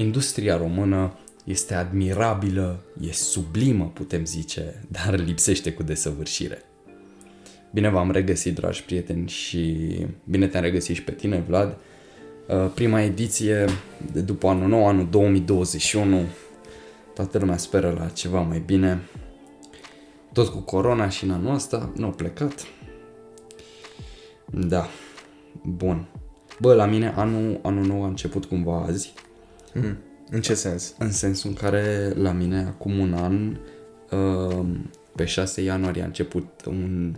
industria română este admirabilă, e sublimă, putem zice, dar lipsește cu desăvârșire. Bine v-am regăsit, dragi prieteni, și bine te-am regăsit și pe tine, Vlad. Uh, prima ediție de după anul nou, anul 2021. Toată lumea speră la ceva mai bine. Tot cu corona și în anul ăsta, nu au plecat. Da, bun. Bă, la mine anul, anul nou a început cumva azi. Mm. În ce sens? În sensul în care la mine acum un an, uh, pe 6 ianuarie a început un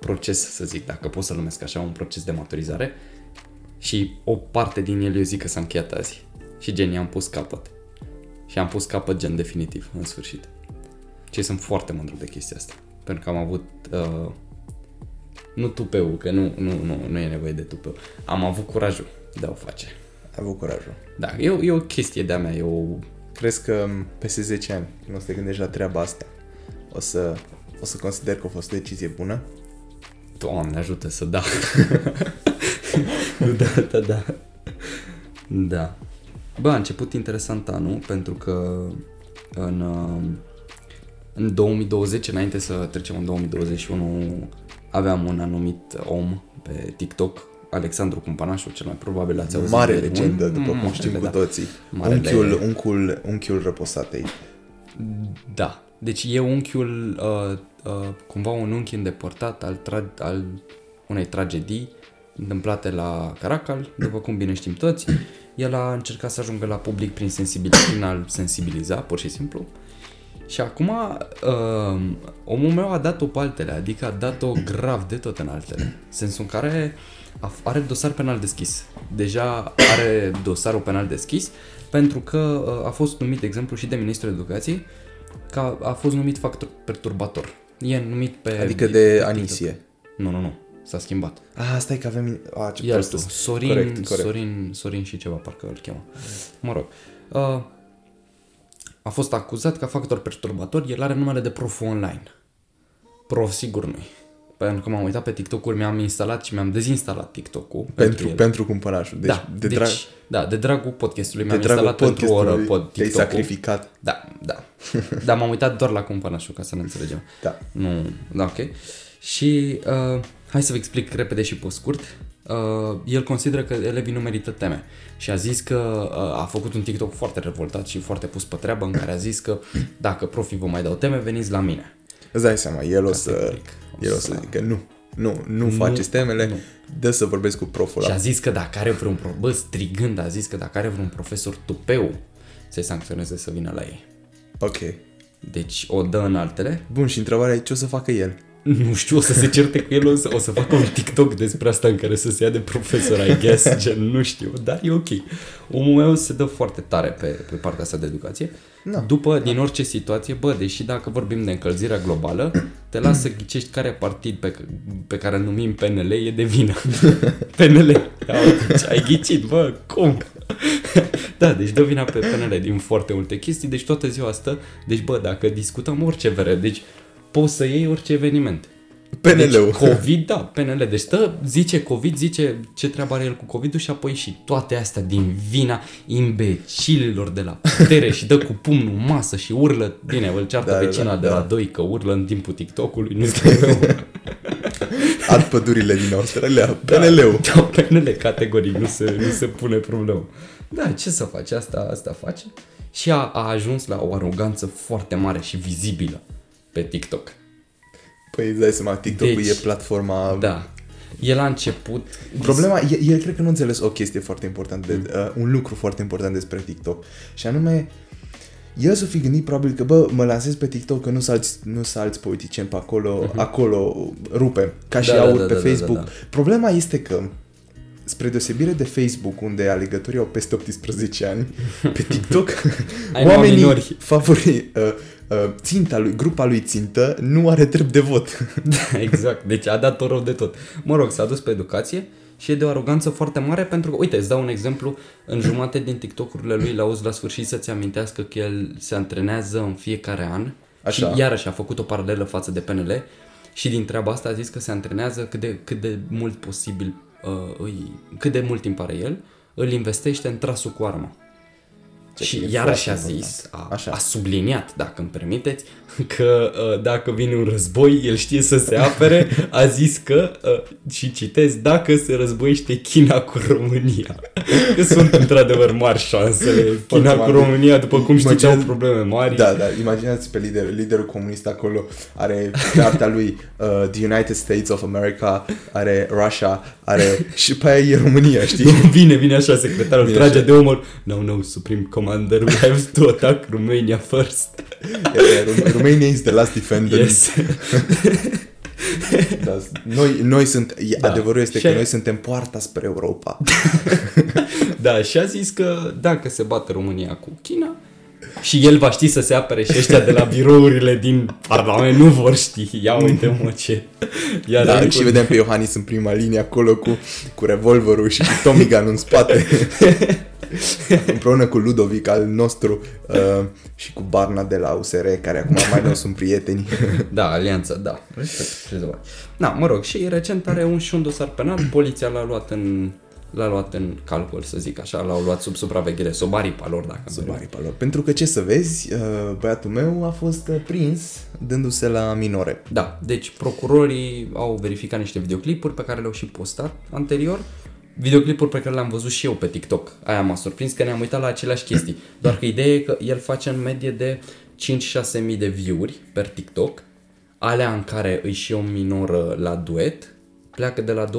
proces, să zic, dacă pot să numesc așa, un proces de maturizare și o parte din el eu zic că s-a încheiat azi. Și gen, am pus capăt. Și am pus capăt gen definitiv, în sfârșit. Și sunt foarte mândru de chestia asta. Pentru că am avut... Uh, nu tupeu, că nu, nu, nu, nu e nevoie de tupeu. Am avut curajul de a o face. Ai avut curajul. Da, e, o- e o chestie de-a mea, e o... Crezi că peste 10 ani, când o să te gândești la treaba asta, o să, o să consider că a fost o decizie bună? Doamne ajută să da. da, da, da. Da. Bă, a început interesant anul pentru că în, uh, în 2020, înainte să trecem în 2021, aveam un anumit om pe TikTok, Alexandru Cumpanașu, cel mai probabil l-ați auzit. Mare de legendă, un- după cum Marele, știm cu da. toții. Marele- Unchiul, unchiul, unchiul răposatei. Da. Deci e unchiul, uh, uh, cumva un unchi îndepărtat al, tra- al unei tragedii întâmplate la Caracal, după cum bine știm toți. El a încercat să ajungă la public prin, sensibil, prin a sensibiliza, pur și simplu. Și acum uh, omul meu a dat-o pe altele, adică a dat-o grav de tot în altele. Sensul în care a- are dosar penal deschis. Deja are dosarul penal deschis pentru că uh, a fost numit, de exemplu, și de Ministrul Educației că a fost numit factor perturbator. E numit pe... Adică pe de TikTok. Anisie. Nu, nu, nu. S-a schimbat. Ah, stai că avem... Ah, ce E prost altul. sunt. Sorin, Corect, corect. Sorin, Sorin și ceva, parcă îl cheamă. Mă rog. Uh, a fost acuzat ca factor perturbator, el are numele de prof online. Prof sigur nu Pentru că m-am uitat pe TikTok-uri, mi-am instalat și mi-am dezinstalat TikTok-ul. Pentru, el. pentru cumpănașul. Deci, da, de, deci, drag, da, de dragul podcastului de mi-am dragul instalat pentru o oră podcastului pod te-ai TikTok-ul. sacrificat. Da, da. Dar m-am uitat doar la cumpănașul, ca să ne înțelegem. Da. Nu, da, ok. Și uh, hai să vă explic repede și pe scurt. Uh, el consideră că elevii nu merită teme și a zis că uh, a făcut un TikTok foarte revoltat și foarte pus pe treabă în care a zis că dacă profii vă mai dau teme, veniți la mine. Îți dai seama, el o să, Categoric. O el o să să- zică nu, nu, nu, faceți temele, nu. dă să vorbesc cu proful Și ăla. a zis că dacă are vreun pro- bă, strigând, a zis că dacă are vreun profesor tupeu, să-i sancționeze să vină la ei. Ok. Deci o dă în altele Bun, și întrebarea e ce o să facă el? Nu știu, o să se certe cu el, o să, o să facă un TikTok despre asta în care să se ia de profesor, I guess, gen, nu știu, dar e ok. Omul meu se dă foarte tare pe, pe partea asta de educație. Da. După, din orice situație, bă, deși dacă vorbim de încălzirea globală, te lasă să ghicești care partid pe, pe care îl numim PNL e de vină. PNL. Ia uite, ai ghicit, bă, cum? da, deci dă vina pe PNL din foarte multe chestii, deci toată ziua asta, deci bă, dacă discutăm orice vere, deci poți să iei orice eveniment. PNL-ul. Deci, COVID, da, PNL. Deci stă, zice COVID, zice ce treabă are el cu COVID-ul și apoi și toate astea din vina imbecililor de la putere și dă cu pumnul în masă și urlă. Bine, îl ceartă Da, da, da, vecina da, de la da. doi că urlă în timpul TikTok-ului. Nu știu. Ard pădurile din Australia. PNL-ul. Da, PNL categoric, nu se, nu se pune problemă. Da, ce să faci? Asta, asta face. Și a, a ajuns la o aroganță foarte mare și vizibilă pe TikTok. Păi îți dai seama, TikTok-ul Deci, e platforma... Da. El a început... Problema, el, el cred că nu înțeles o chestie foarte importantă, de, uh, un lucru foarte important despre TikTok. Și anume, el s-o fi gândit probabil că, bă, mă lansez pe TikTok că nu sunt alți, nu sunt alți politicieni pe acolo, acolo rupe, ca și Mhm. Da, da, aud da, pe da, da, Facebook. da, da. Problema este că, spre deosebire de Facebook, unde alegătorii au peste 18 ani, pe TikTok, Ai numai oamenii minori. favori, uh, uh, ținta lui, grupa lui țintă, nu are drept de vot. Da, exact. Deci a dat-o rău de tot. Mă rog, s-a dus pe educație și e de o aroganță foarte mare pentru că, uite, îți dau un exemplu, în jumate din TikTok-urile lui l-auzi la sfârșit să-ți amintească că el se antrenează în fiecare an Așa. și iarăși a făcut o paralelă față de PNL și din treaba asta a zis că se antrenează cât de, cât de mult posibil, uh, îi, cât de mult timp are el, îl investește în trasul cu armă. Ceea Și ce e iarăși a foarte zis, important. a, Așa. a subliniat, dacă îmi permiteți, că uh, dacă vine un război, el știe să se apere, a zis că, uh, și citez, dacă se războiește China cu România. Că sunt într-adevăr mari șansele. China cu mari. România, după cum știți, au Imaginați- probleme mari. Da, da, imaginați pe lider, liderul comunist acolo, are pe arta lui uh, The United States of America, are Russia, are și pe aia e România, știi? Vine, vine așa secretarul, Vine trage așa. de umăr. No, no, Supreme Commander, we have to attack Romania first. Yeah, Romania is the last defender. Yes. Da, noi, noi sunt, e, Da. adevărul este Și că ai- noi suntem poarta spre Europa. Da, și a zis că dacă se bate România cu China și el va ști să se apere și ăștia de la birourile din Parlament nu vor ști. Ia uite mă ce. Iar Da, aici- și vedem pe Iohannis în prima linie acolo cu, cu revolverul și cu Tommy Gun în spate. Împreună cu Ludovic al nostru uh, și cu Barna de la USR, care acum mai nu sunt prieteni. Da, alianța, da. Respect, crezător. Da, mă rog, și recent are un și un dosar penal, poliția l-a luat în l-a luat în calcul, să zic așa, l-au luat sub supraveghere, sub aripa lor, dacă Sub vreau. aripa lor. Pentru că ce să vezi, uh, băiatul meu a fost uh, prins dându-se la minore. Da, deci procurorii au verificat niște videoclipuri pe care le-au și postat anterior. Videoclipuri pe care le-am văzut și eu pe TikTok. Aia m-a surprins că ne-am uitat la aceleași chestii. Doar că ideea e că el face în medie de 5-6 mii de view-uri per TikTok. Alea în care îi și o minoră la duet pleacă de la 2-300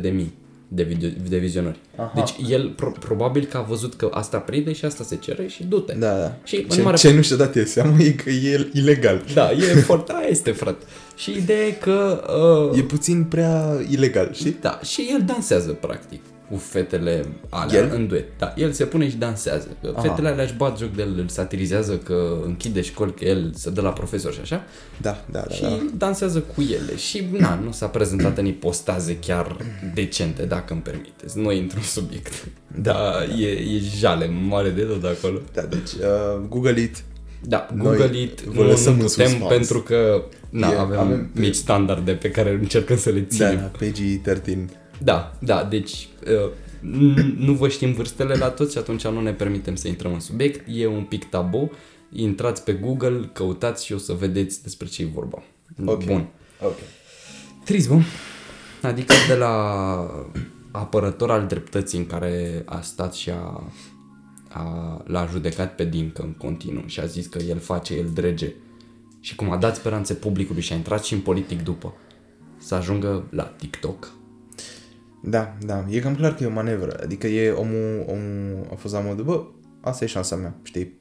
de mii de, video, de vizionări. Aha. Deci el pro- probabil că a văzut că asta prinde și asta se cere și du-te. Da, da. Și în ce, mare ce nu și-a dat el seama e că e ilegal. Da, e foarte, aia este, frate. Și ideea e că... Uh, E puțin prea ilegal, știi? Da, și el dansează, practic, cu fetele alea El? în duet. Da, el se pune și dansează. Că Aha. Fetele alea își bat joc de el, îl satirizează că închide școli, că el se dă la profesor și așa. Da, da, da. și da. dansează cu ele. Și, na, nu s-a prezentat în ipostaze chiar decente, dacă îmi permiteți. Nu intru în subiect. Da, e, e jale mare de tot acolo. da deci, uh, Google it. Da, Noi Google it, vă nu, lăsăm nu în putem suspans. pentru că na, E, avem, avem- mici standarde pe care încercăm să le Da, ținem. da, PG-13. Da, da, deci uh, n- nu vă știm vârstele la toți și atunci nu ne permitem să intrăm în subiect. E un pic tabu. Intrați pe Google, căutați și o să vedeți despre ce e vorba. Ok. Bun. Ok. Trist, bă. Adică de la apărător al dreptății în care a stat și a, a, l-a judecat pe Dincă în continuu și a zis că el face, el drege și cum a dat speranțe publicului și a intrat și în politic după să ajungă la TikTok. Da, da, e cam clar că e o manevră. Adică e omul, omul a fost la modul, bă, asta e șansa mea, știi?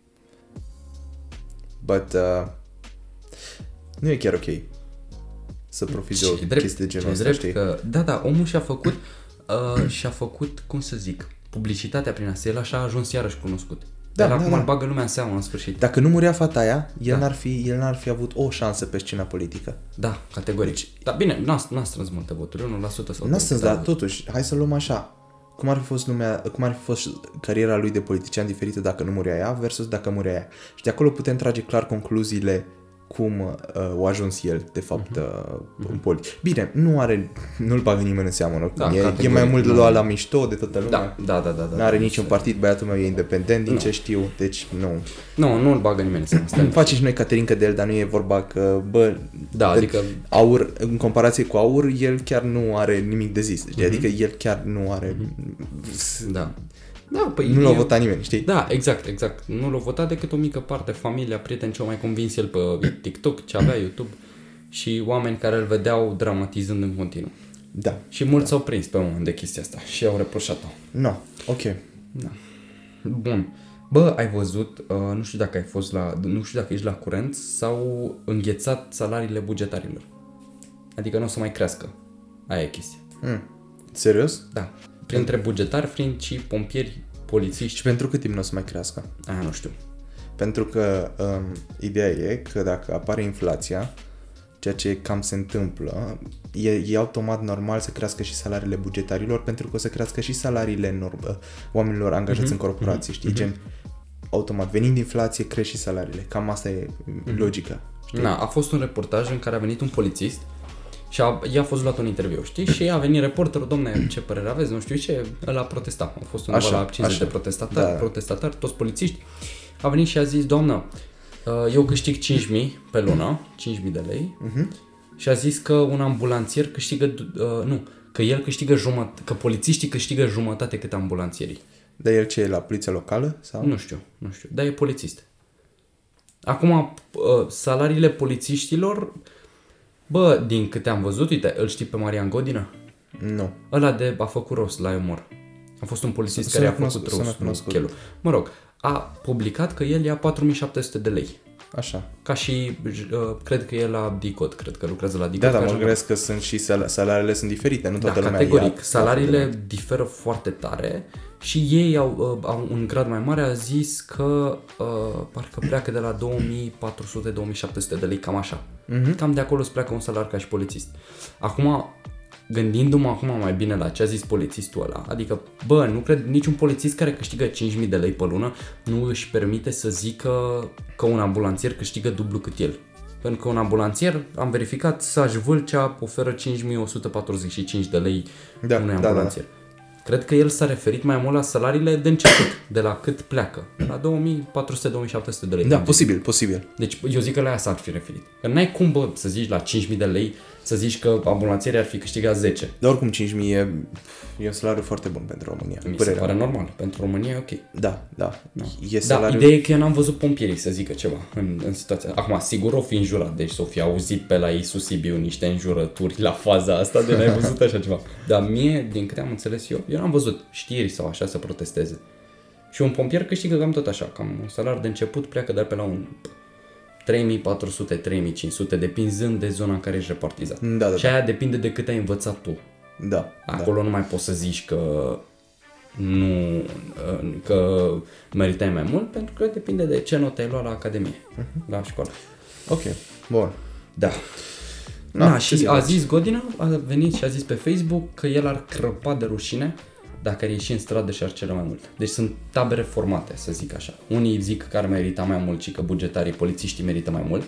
But, uh, nu e chiar ok să profiți de o Ce-i drept, chestie de genul ce-i ăsta, drept știi? că, da, da, omul și-a făcut, uh, și-a făcut, cum să zic, publicitatea prin asta. El așa a ajuns iarăși cunoscut. Da, Dar da, acum da. îl bagă lumea în seamă în sfârșit. Dacă nu murea fata aia, el, Da. n-ar fi, el n-ar fi avut o șansă pe scena politică. Da, categoric. Deci, da, bine, n-a, n-a strâns multe voturi, 1% sau Nu strâns, da. dar totuși, hai să luăm așa. Cum ar fi fost lumea, cum ar fi fost cariera lui de politician diferită dacă nu murea ea versus dacă murea ea. Și de acolo putem trage clar concluziile cum uh, a ajuns el, de fapt, Mhm. uh, în poli. Bine, nu are, nu-l bagă nimeni în seamă, oricum. Da, e, e categoric, mai mult de nu. luat la mișto de toată lumea. Da, da, da, da. da Nu are da, niciun da. partid, băiatul meu e independent, din ce știu, deci nu. Nu, nu îl bagă nimeni în seamă. Stai Face și noi Caterinca de el, dar nu e vorba că, bă, Da, adică, aur, în comparație cu aur, el chiar nu are nimic de zis. Știi? Adică el chiar nu are... da. Da, păi Nu l-a e- votat nimeni, știi? Da, exact, exact. Nu l-a votat decât o mică parte, familia, prieteni ce au mai convins el pe TikTok, ce avea YouTube și oameni care îl vedeau dramatizând în continuu. Da. Și mulți s-au prins pe un moment de chestia asta și au reproșat-o. No, ok. Da. Bun. Bă, ai văzut, uh, nu știu dacă ai fost la, nu știu dacă ești la curent, s-au înghețat salariile bugetarilor. Adică nu o să mai crească. Aia e chestia. Mm. Serios? Da. Printre bugetari, fiind și pompieri, polițiști, Și pentru cât timp nu o să mai crească? aia nu știu. Pentru că um, ideea e că dacă apare inflația, ceea ce cam se întâmplă, e, e automat normal să crească și salariile bugetarilor, pentru că o să crească și salariile norm- oamenilor angajați în corporații, știi? Gen, automat, venind inflație, crește și salariile. Cam asta e logica. Știi? Na, a fost un reportaj în care a venit un polițist Și a, i-a fost luat un interviu, știi? Și a venit reporterul, domne, ce părere aveți, nu știu ce, ăla a protestat. Au fost undeva Așa, la 50 așa. de protestatari, Da. protestatari, toți polițiști. A venit și a zis, doamnă, uh, eu câștig 5.000 pe lună, 5.000 de lei, Mhm. și a zis că un ambulanțier câștigă, uh, nu, că el câștigă jumătate, că polițiștii câștigă jumătate cât ambulanțierii. Dar el ce e, la poliția locală? Sau? Nu știu, nu știu, dar e polițist. Acum, uh, salariile polițiștilor, bă, din câte am văzut, uite, îl știi pe Marian Godină? Nu. Ăla de a făcut rost la umor. A fost un polițist Sună care a cunoscut, făcut sună rost, nu cunoscut. chelu. Mă rog, a publicat că el ia 4700 de lei. Așa. Ca și, uh, cred că e la DICOT, cred că lucrează la DICOT. Da, dar ca mă și- gândesc că sunt și sal- salariile sunt diferite, nu da, toată lumea categoric. ia- Salariile diferă foarte tare și ei au, uh, au un grad mai mare. A zis că uh, parcă pleacă de la 2400-2700 de lei, cam așa. Mhm. Cam de acolo îți pleacă un salariu ca și polițist. Acum, gândindu-mă acum mai bine la ce a zis polițistul ăla, adică, bă, nu cred niciun polițist care câștigă 5.000 de lei pe lună nu își permite să zică că un ambulanțier câștigă dublu cât el. Pentru că un ambulanțier, am verificat, Saj Vâlcea oferă 5.145 de lei Da, unui da, da, ambulanțier. Cred că el s-a referit mai mult la salariile de început, de la cât pleacă. La 2400-2700 de lei. Da, posibil, posibil. Deci eu zic că la aia s-ar fi referit. Că n-ai cum, bă, să zici la 5.000 de lei, să zici că ambulanțierii ar fi câștigat 10. Dar oricum 5.000 e, e un salariu foarte bun pentru România. Mi se Părerea pare mea. normal. Pentru România e ok. Da, da. E Da, salariu... ideea e că eu n-am văzut pompierii să zică ceva în, în situația. Acum, sigur o fi înjurat, deci s-o fi auzit pe la Isus Sibiu niște înjurături la faza asta de n-ai văzut așa ceva. Dar mie, din câte am înțeles eu, eu n-am văzut știri sau așa să protesteze. Și un pompier câștigă cam tot așa, cam un salar de început pleacă de pe la un 3400-3500, depinzând de zona în care ești repartizat. Da, da, Și aia depinde de cât ai învățat tu. Da, da. Acolo nu mai poți să zici că nu că meritai mai mult pentru că depinde de ce note ai luat la academie, la școală. Ok, bun. Da. Da, Da, ce și să a faci? zis Godina, a venit și a zis pe Facebook că el ar crăpa de rușine dacă ar ieși în stradă și ar cere mai mult. Deci sunt tabere formate, să zic așa. Unii zic că ar merita mai mult și că bugetarii, polițiștii merită mai mult.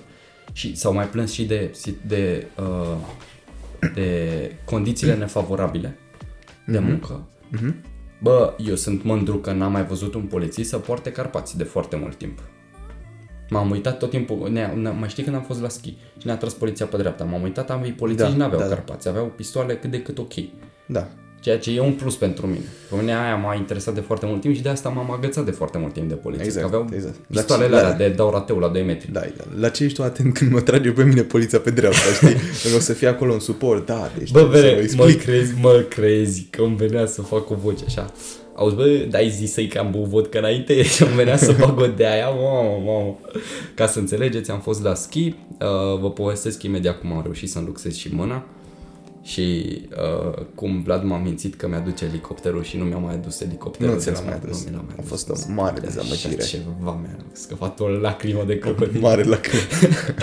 Și s-au mai plâns și de, de, uh, de condițiile nefavorabile de muncă. Bă, eu sunt mândru că n-am mai văzut un polițist să poarte carpați de foarte mult timp. M-am uitat tot timpul, ne, ne, mai știi când am fost la schi și ne-a tras poliția pe dreapta. M-am uitat, am polițiști Da, n-aveau da, da. carpați, aveau pistoale cât de cât ok. Da. Ceea ce e un plus pentru mine. Pe mine aia m-a interesat de foarte mult timp și de asta m-am agățat de foarte mult timp de poliție. Exact, că aveau exact. pistoalele La- alea de dau rateu la 2 metri. Da, da. La ce ești tu atent când mă trage pe mine poliția pe dreapta, știi? Când o să fie acolo un suport, da, deci Bă, trebuie să vere, vă mă explic. crezi, mă crezi că îmi venea să fac o voce așa. Auzi, bă, dai zi să-i cam băut vodka înainte și îmi venea să fac o de aia, mamă, mamă. Ca să înțelegeți, am fost la schi, uh, vă povestesc imediat cum am reușit să-mi luxez și mâna și uh, cum Vlad m-a mințit că mi-aduce elicopterul și nu mi-a mai adus elicopterul. Nu ți de l-a la- mai adus. Nu mi l-a mai A adus. fost o mare dezamăgire. Așa ceva mi-a scăpat o lacrimă de crocodil. Mare la când.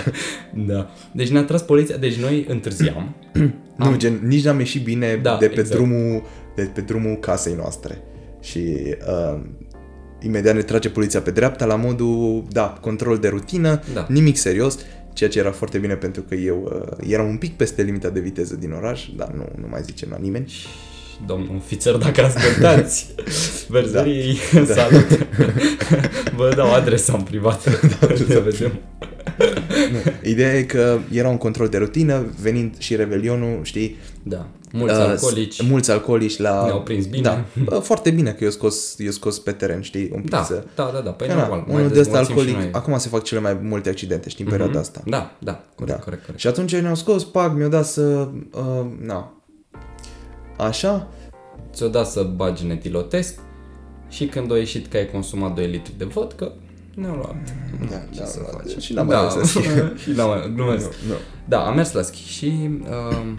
Da. Deci ne-a tras poliția, deci noi întârziam. Nu, gen, nici n-am ieșit bine Da, de, pe exact. drumul, de pe drumul casei noastre. Și uh, imediat ne trage poliția pe dreapta la modul, da, control de rutină, Da. nimic serios, ceea ce era foarte bine pentru că eu uh, eram un pic peste limita de viteză din oraș, dar nu, nu mai zicem la nimeni. Domnul ofițer, dacă ascultați, verzării, Da. da. salut. Vă dau adresa în privat. Da, Ne vedem. Ideea e că era un control de rutină, venind și Revelionul, știi, Da. Mulți uh, alcoolici. mulți alcoolici la... Ne-au prins bine. Da, bă, foarte bine că eu scos, eu scos pe teren, știi, un pic Da, să... da, da, da, păi Că normal. na, mai unul de ăsta dezmorțim și alcoolic, noi. acum se fac cele mai multe accidente, știi, în perioada asta. Da, da, corect, Da. corect, corect. Și atunci ne-au scos, pac, mi-au dat să... Uh, na. Așa? Ți-o dat să bagi netilotest și când a ieșit că ai consumat 2 litri de vodcă, ne-au luat. Da, Ce da, să da, faci? și n-am mai mers la schi. și n-am mai, glumesc. Nu, nu. Da, am mers la schi și uh,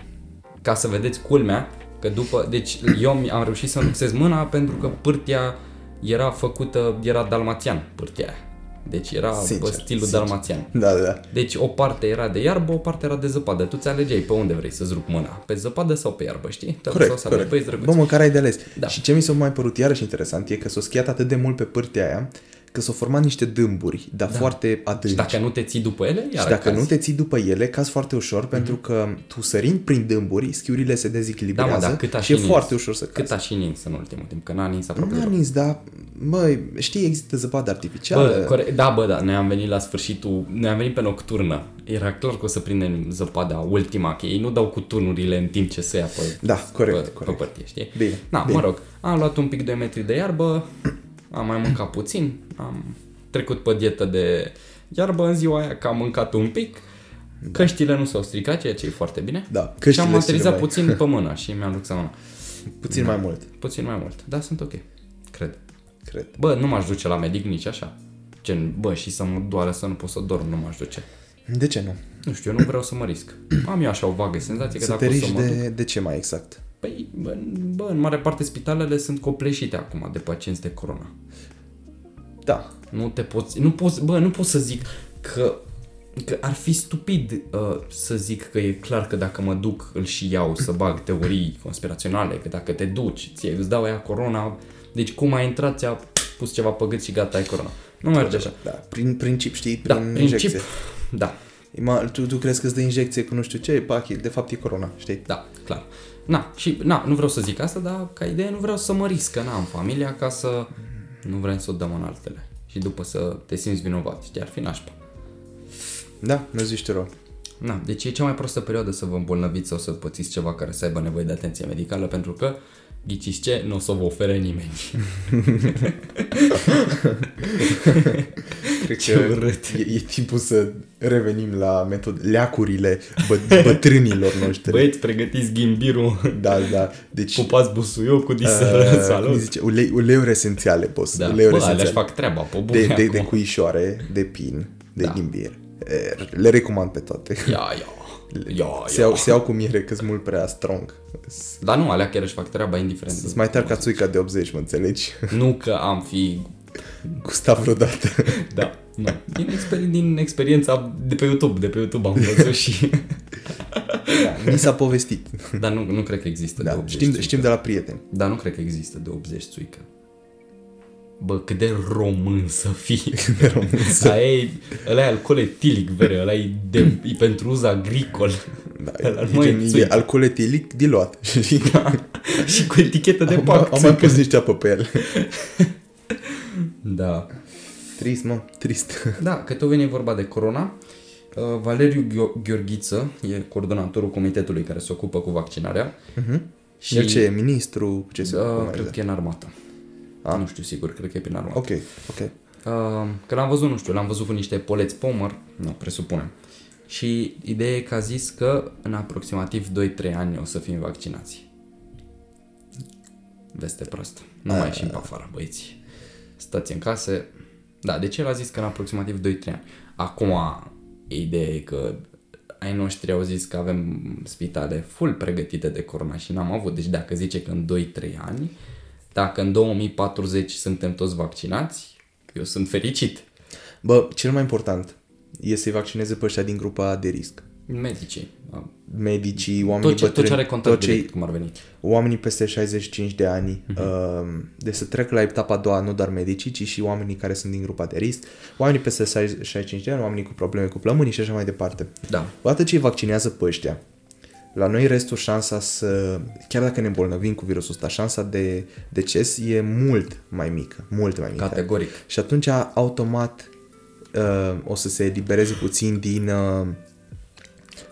ca să vedeți culmea, că după, deci eu mi- am reușit să luxez mâna pentru că pârtia era făcută, era dalmațian pârtia aia. Deci era Sincer, pe stilul sincer. dalmațian. Da, da, da. Deci o parte era de iarbă, o parte era de zăpadă. Tu ți alegeai pe unde vrei să-ți rup mâna. Pe zăpadă sau pe iarbă, știi? Te Corect, sau să alegi. corect. Băi, drăguț. Bă, măcar ai de ales. Da. Și ce mi s-a mai părut iarăși interesant e că s-o schiat atât de mult pe pârtia aia, că s-au format niște dâmburi, dar da. foarte adânci. Și dacă nu te ții după ele, iar Și dacă nu te ții după ele, cazi foarte ușor, mm-hmm. pentru că tu sărind prin dâmburi, schiurile se da, dezechilibrează mă, dar cât a și e și nins. foarte ușor să cazi. Cât a și nins în ultimul timp, că n-a nins aproape Nu a deloc. nins, dar, băi, știi, există zăpadă artificială. Bă, core- da, bă, da, noi am venit la sfârșitul, noi am venit pe nocturnă. Era clar că o să prindem zăpada ultima, că ei nu dau cu turnurile în timp ce se ia pe, Da, corect, pe, corect. pe părtie, știi? Bine, Na, bine. mă rog, am luat un pic 2 metri de iarbă, am mai mâncat puțin, am trecut pe dietă de iarbă în ziua aia, că am mâncat un pic, căștile nu s-au stricat, ceea ce e foarte bine. Da, și căștile am sunt aterizat mai- puțin pe mână și mi-am luat seama. Puțin mai mult, Puțin mai mult. Da, sunt ok. Cred. cred. Bă, nu m-aș duce la medic nici așa. Gen, bă, și să mă doară să nu pot să dorm, nu m-aș duce. De ce nu? Nu știu, eu nu vreau să mă risc. Am eu așa o vagă senzație că Să dacă te o să riști mă duc... de, de ce mai exact? Păi, bă, bă, în mare parte spitalele sunt copleșite acum de pacienți de corona. Da, Nu te poți, nu poți, bă, nu pot să zic că, că ar fi stupid uh, să zic că e clar că dacă mă duc îl și iau să bag teorii conspiraționale, că dacă te duci, ție îți dau aia corona, deci cum a intrat, ți-a pus ceva pe gât și gata, ai corona. Nu merge așa. da, prin princip, știi, Da, prin princip, injecție. da, Ima, tu, tu crezi că îți dă injecție cu nu știu ce, pachi, de fapt e corona, știi? da, clar. Na, și na, nu vreau să zic asta, dar ca idee nu vreau să mă risc, că n-am familia ca să nu vrem să o dăm în altele. Și după să te simți vinovat, știi, ar fi nașpa. Da, nu zici te rog. Na, deci e cea mai prostă perioadă să vă îmbolnăviți sau să pățiți ceva care să aibă nevoie de atenție medicală, pentru că, ghiciți ce, nu o să vă ofere nimeni. Cred Ce că urât. e, e timpul să revenim la metode, leacurile bă, bătrânilor noștri. Băieți, pregătiți ghimbirul, Da, da. Deci, pupați busuiocul, diseră, uh, salut. cum zice, ulei, uleiuri esențiale, boss. Da, uleiuri bă, alea își esențiale. fac treaba, pe bune De, de, de acum. cuișoare, de pin, de Da. ghimbir. E, Le recomand pe toate. Ia, ia, ia, Se ia. iau, se iau cu miere că sunt mult prea strong. Dar nu, alea chiar își fac treaba indiferent. Sunt mai tare ca țuica de 80, mă înțelegi? Nu că am fi... Gustat vreodată. Da, nu. Din, exper- din experiența de pe YouTube, de pe YouTube am văzut și... Da, mi s-a povestit. Dar nu, nu cred că există de Da, 80 știm, țuică. știm de la prieteni. Dar nu cred că există de 80 țuică. Bă, cât de român să fii. De român să- Aia e, ăla e alcool etilic, vere, ăla e, de, e pentru uz agricol. Da, Ăla e, nu e gen, e țuică. alcool etilic diluat. știi? și cu etichetă de Au, pac. au mai pus niște apă pe el. Da. Trist, mă, trist. Da, că tot vine vorba de corona. uh, Valeriu Ghio- Gheorghiță e coordonatorul comitetului care se ocupă cu vaccinarea. Uh-huh. Și Și el ce e? Ministru? Ce se uh, ocupă mai cred exact? că e în armată. A? Nu știu sigur, cred că e prin armată. Ok, ok. Uh, că l-am văzut, nu știu, l-am văzut cu niște poleți pomăr, nu, presupunem. Și ideea e că a zis că în aproximativ 2-3 ani o să fim vaccinați. Veste proastă. Nu mai ieșim pe afară, băieți. Stați în case. Da, deci el a zis că în aproximativ 2-3 ani. Acum, ideea e că ai noștri au zis că avem spitale full pregătite de corona și n-am avut. Deci dacă zice că în 2-3 ani, dacă în 2040 suntem toți vaccinați, eu sunt fericit. Bă, cel mai important e să-i vaccineze pe ăștia din grupa de risc. Medicii. Medicii, oamenii Tot ce, tot bătrâni, ce are contact tot cei- direct, cum ar veni. oamenii peste 65 de ani, Mhm. uh, de să trec la etapa a doua, nu doar medicii, ci și oamenii care sunt din grupa de risc, oamenii peste 65 de ani, oamenii cu probleme cu plămânii și așa mai departe. Da. Odată ce îi vaccinează pe ăștia, la noi restul șansa să, chiar dacă ne îmbolnăvim cu virusul ăsta, șansa de deces e mult mai mică, mult mai mică. Categoric. Și atunci, automat, uh, o să se elibereze puțin din uh,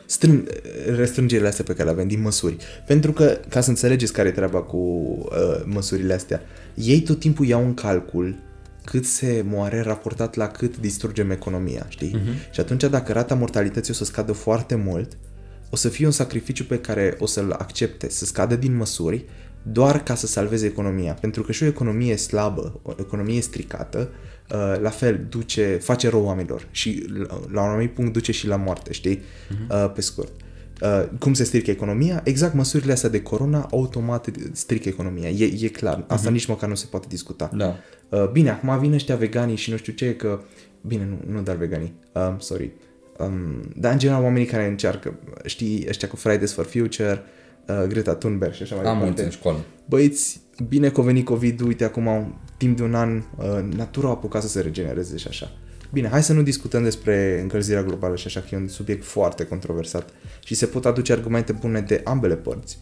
strân- restrângerile astea pe care le avem, din măsuri. Pentru că, ca să înțelegeți care e treaba cu uh, măsurile astea, ei tot timpul iau în calcul cât se moare raportat la cât distrugem economia, știi? Uh-huh. Și atunci, dacă rata mortalității o să scadă foarte mult, o să fie un sacrificiu pe care o să-l accepte, să scadă din măsuri, doar ca să salveze economia. Pentru că și o economie slabă, o economie stricată, uh, la fel duce, face rău oamenilor și la, la un anumit punct duce și la moarte, știi? Uh, pe scurt. Uh, cum se strică economia? Exact măsurile astea de corona automat strică economia. E, e clar. Asta nici măcar nu se poate discuta. Da. Uh, bine, acum vin ăștia veganii și nu știu ce, că... Bine, nu, nu doar veganii, um, sorry. Um, dar în general oamenii care încearcă, știi, ăștia cu Fridays for Future, uh, Greta Thunberg și așa mai Am mulți departe. în școală. Băieți, bine că a venit COVID, uite, acum un timp de un an, uh, natura a apucat să se regenereze și așa. Bine, hai să nu discutăm despre încălzirea globală și așa, că e un subiect foarte controversat și se pot aduce argumente bune de ambele părți.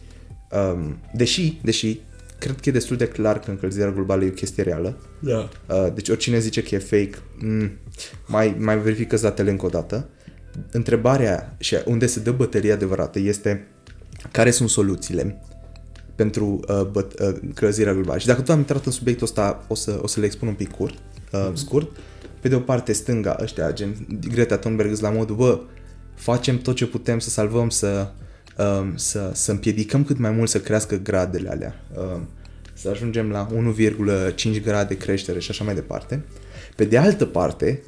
Um, deși, deși, cred că e destul de clar că încălzirea globală e o chestie reală. Da. Uh, deci oricine zice că e fake, mm, mai, mai verifică datele încă o dată. Întrebarea și unde se dă bătălia adevărată este care sunt soluțiile pentru uh, băt, uh, încălzirea globală. Și dacă tu am intrat în subiectul ăsta, o să, o să le expun un pic curt, uh, scurt. Pe de o parte, stânga, ăștia, gen Greta Thunberg, la modul, bă, facem tot ce putem să salvăm, să, um, să, să împiedicăm cât mai mult să crească gradele alea. Um, să ajungem la 1,5 grade creștere și așa mai departe. Pe de altă parte,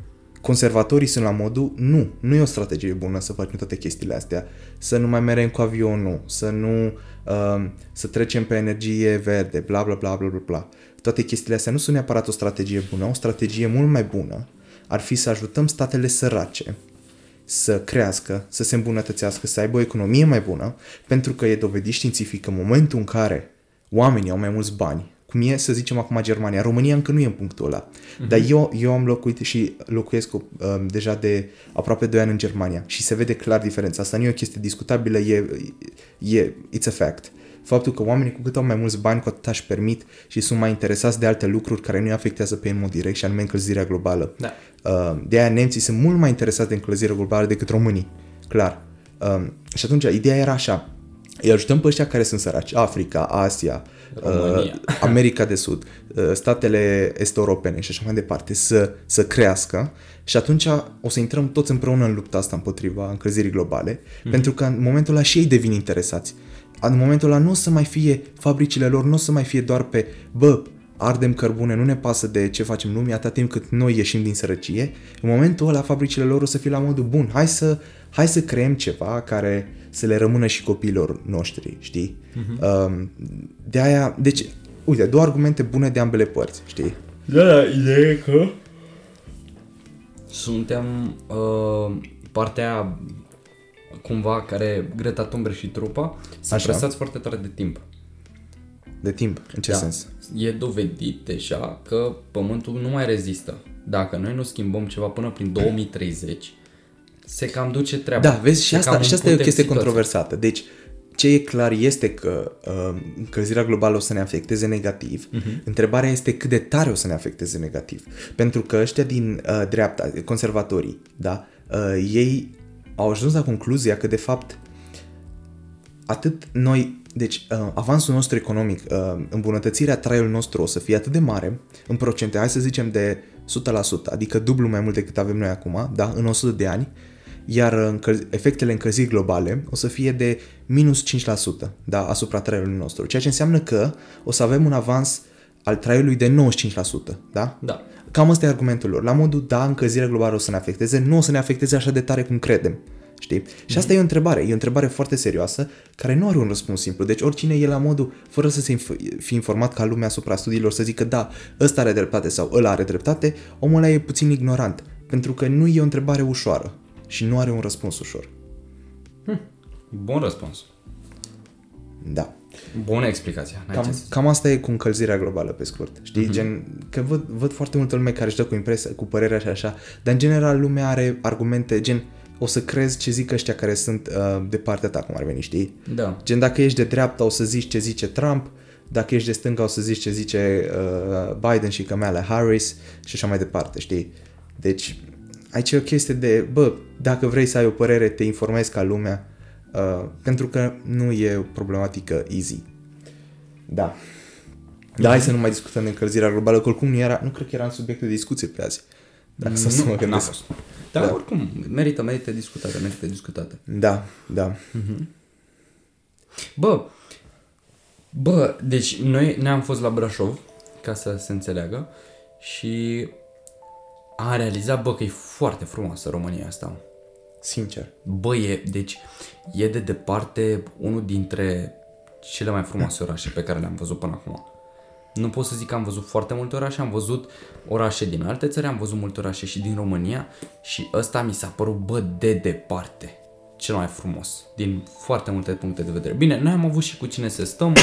conservatorii sunt la modul, nu, nu e o strategie bună să facem toate chestiile astea, să nu mai merem cu avionul, să nu, um, să trecem pe energie verde, bla bla bla bla bla bla. Toate chestiile astea nu sunt neapărat o strategie bună, o strategie mult mai bună ar fi să ajutăm statele sărace să crească, să se îmbunătățească, să aibă o economie mai bună, pentru că e dovedit științific că în momentul în care oamenii au mai mulți bani, cum e, să zicem acum Germania, România încă nu e în punctul ăla, uh-huh. dar eu, eu am locuit și locuiesc uh, deja de aproape 2 ani în Germania și se vede clar diferența. Asta nu e o chestie discutabilă, e, e it's a fact. Faptul că oamenii cu cât au mai mulți bani, cu atât își permit și sunt mai interesați de alte lucruri care nu-i afectează pe ei în mod direct și anume încălzirea globală. Da. Uh, de aia nemții sunt mult mai interesați de încălzirea globală decât românii, clar. Um, și atunci, ideea era așa, îi ajutăm pe ăștia care sunt săraci, Africa, Asia, uh, America de Sud, uh, statele est-europene și așa mai departe, să, să crească și atunci o să intrăm toți împreună în lupta asta împotriva încălzirii globale, mm-hmm. pentru că în momentul ăla și ei devin interesați. În momentul ăla nu o să mai fie fabricile lor, nu o să mai fie doar pe, bă, ardem cărbune, nu ne pasă de ce facem lumii atâta timp cât noi ieșim din sărăcie. În momentul ăla fabricile lor o să fie la modul bun, hai să, hai să creăm ceva care să le rămână și copiilor noștri, știi? Uh-huh. De aia, deci, uite, două argumente bune de ambele părți, știi? Da, ideea e că suntem uh, partea cumva care Greta Thunberg și trupa sunt Așa. presați foarte tare de timp. De timp, în ce Da. sens? E dovedit deja că Pământul nu mai rezistă. Dacă noi nu schimbăm ceva până prin 2030, se cam duce treaba. Da, vezi, și Se asta, cam și asta e o împute chestie situația. controversată. Deci, ce e clar este că uh, încălzirea globală o să ne afecteze negativ. Uh-huh. Întrebarea este cât de tare o să ne afecteze negativ. Pentru că ăștia din uh, dreapta, conservatorii, da, uh, ei au ajuns la concluzia că, de fapt, atât noi, deci uh, avansul nostru economic, uh, îmbunătățirea traiului nostru o să fie atât de mare, în procente, hai să zicem de 100%, adică dublu mai mult decât avem noi acum, da, în 100 de ani, iar încăl- efectele încălzirii globale o să fie de minus 5% da, asupra traiului nostru, ceea ce înseamnă că o să avem un avans al traiului de 95%, da? Da. Cam ăsta e argumentul lor. La modul, da, încălzirea globală o să ne afecteze, nu o să ne afecteze așa de tare cum credem. Știi? Și asta e o întrebare, e o întrebare foarte serioasă, care nu are un răspuns simplu. Deci oricine e la modul, fără să se inf- fi informat ca lumea asupra studiilor, să zică da, ăsta are dreptate sau ăla are dreptate, omul ăla e puțin ignorant. Pentru că nu e o întrebare ușoară și nu are un răspuns ușor. Bun răspuns. Da. Bună explicație. n-ai ce Cam, să zic. cam asta e cu încălzirea globală, pe scurt. Știi? Mm-hmm. Gen, că văd, văd foarte multă lume care își dă cu impresia, cu părerea și așa, dar în general lumea are argumente, gen, o să crezi ce zic ăștia care sunt uh, de partea ta, cum ar veni, știi? Da. Gen, dacă ești de dreapta, o să zici ce zice Trump, dacă ești de stânga, o să zici ce zice uh, Biden și Kamala Harris și așa mai departe, știi? Deci, aici e o chestie de, bă, dacă vrei să ai o părere, te informezi ca lumea, uh, pentru că nu e o problematică easy. Da. Da, hai să nu mai discutăm de încălzirea globală, că oricum nu era, nu cred că era în subiectul de discuție pe azi. Dacă să Nu, mă n-a gândesc. Fost. Dar Da. da. oricum, merită, merită discutate, merită discutate. Da, da. Bă, bă, deci noi ne-am fost la Brașov, ca să se înțeleagă, și am realizat, bă, că e foarte frumoasă România asta. mă. Sincer. Bă, e, deci, e de departe unul dintre cele mai frumoase orașe pe care le-am văzut până acum. Nu pot să zic că am văzut foarte multe orașe, am văzut orașe din alte țări, am văzut multe orașe și din România și ăsta mi s-a părut, bă, de departe cel mai frumos, din foarte multe puncte de vedere. Bine, noi am avut și cu cine să stăm,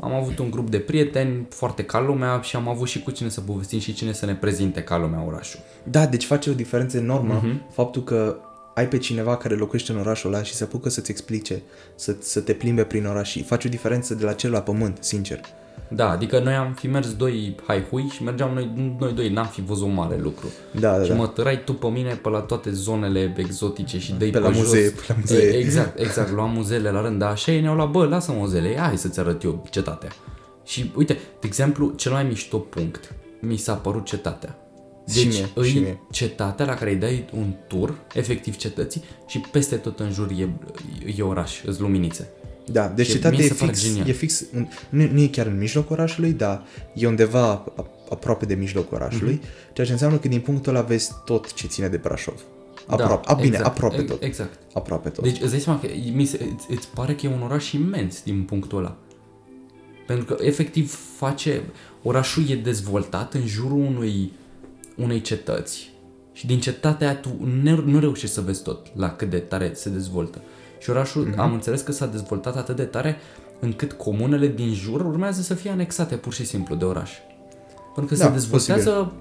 am avut un grup de prieteni foarte ca lumea și am avut și cu cine să povestim și cine să ne prezinte ca lumea orașul. Da, deci face o diferență enormă uh-huh. faptul că ai pe cineva care locuiește în orașul ăla și se apucă să-ți explice, să, să te plimbe prin oraș și face o diferență de la cel la pământ, sincer. Da, adică noi am fi mers doi haihui și mergeam noi, noi doi, n-am fi văzut un mare lucru. Da, da, și da. mă tărai tu pe mine pe la toate zonele exotice și dai Pe la jos. muzee, pe la muzee. E, Exact, exact, luam muzeele la rând, dar așa ei ne-au luat, bă, lasă muzeele, hai să-ți arăt eu cetatea. Și uite, de exemplu, cel mai mișto punct mi s-a părut cetatea. Și Deci mie, îi și mie. cetatea la care îi dai un tur, efectiv cetății, și peste tot în jur e, e oraș, îți luminițe. Da, deci Și cetatea mie e se pare fix, genial. e fix în, nu, nu e chiar în mijlocul orașului, dar e undeva a- aproape de mijlocul orașului, Mhm. mm-hmm. ceea ce înseamnă că din punctul ăla vezi tot ce ține de Brașov. Aproape, a, bine, exact, aproape e- tot. Exact. Aproape tot. Deci îți dai seama că mi se, îți, îți pare că e un oraș imens din punctul ăla. Pentru că efectiv face, orașul e dezvoltat în jurul unui, unei cetăți și din cetatea aia tu nu, nu reușești să vezi tot la cât de tare se dezvoltă. Și orașul, Mhm. mm-hmm. am înțeles că s-a dezvoltat atât de tare încât comunele din jur urmează să fie anexate pur și simplu de oraș. Pentru că Da, se dezvoltează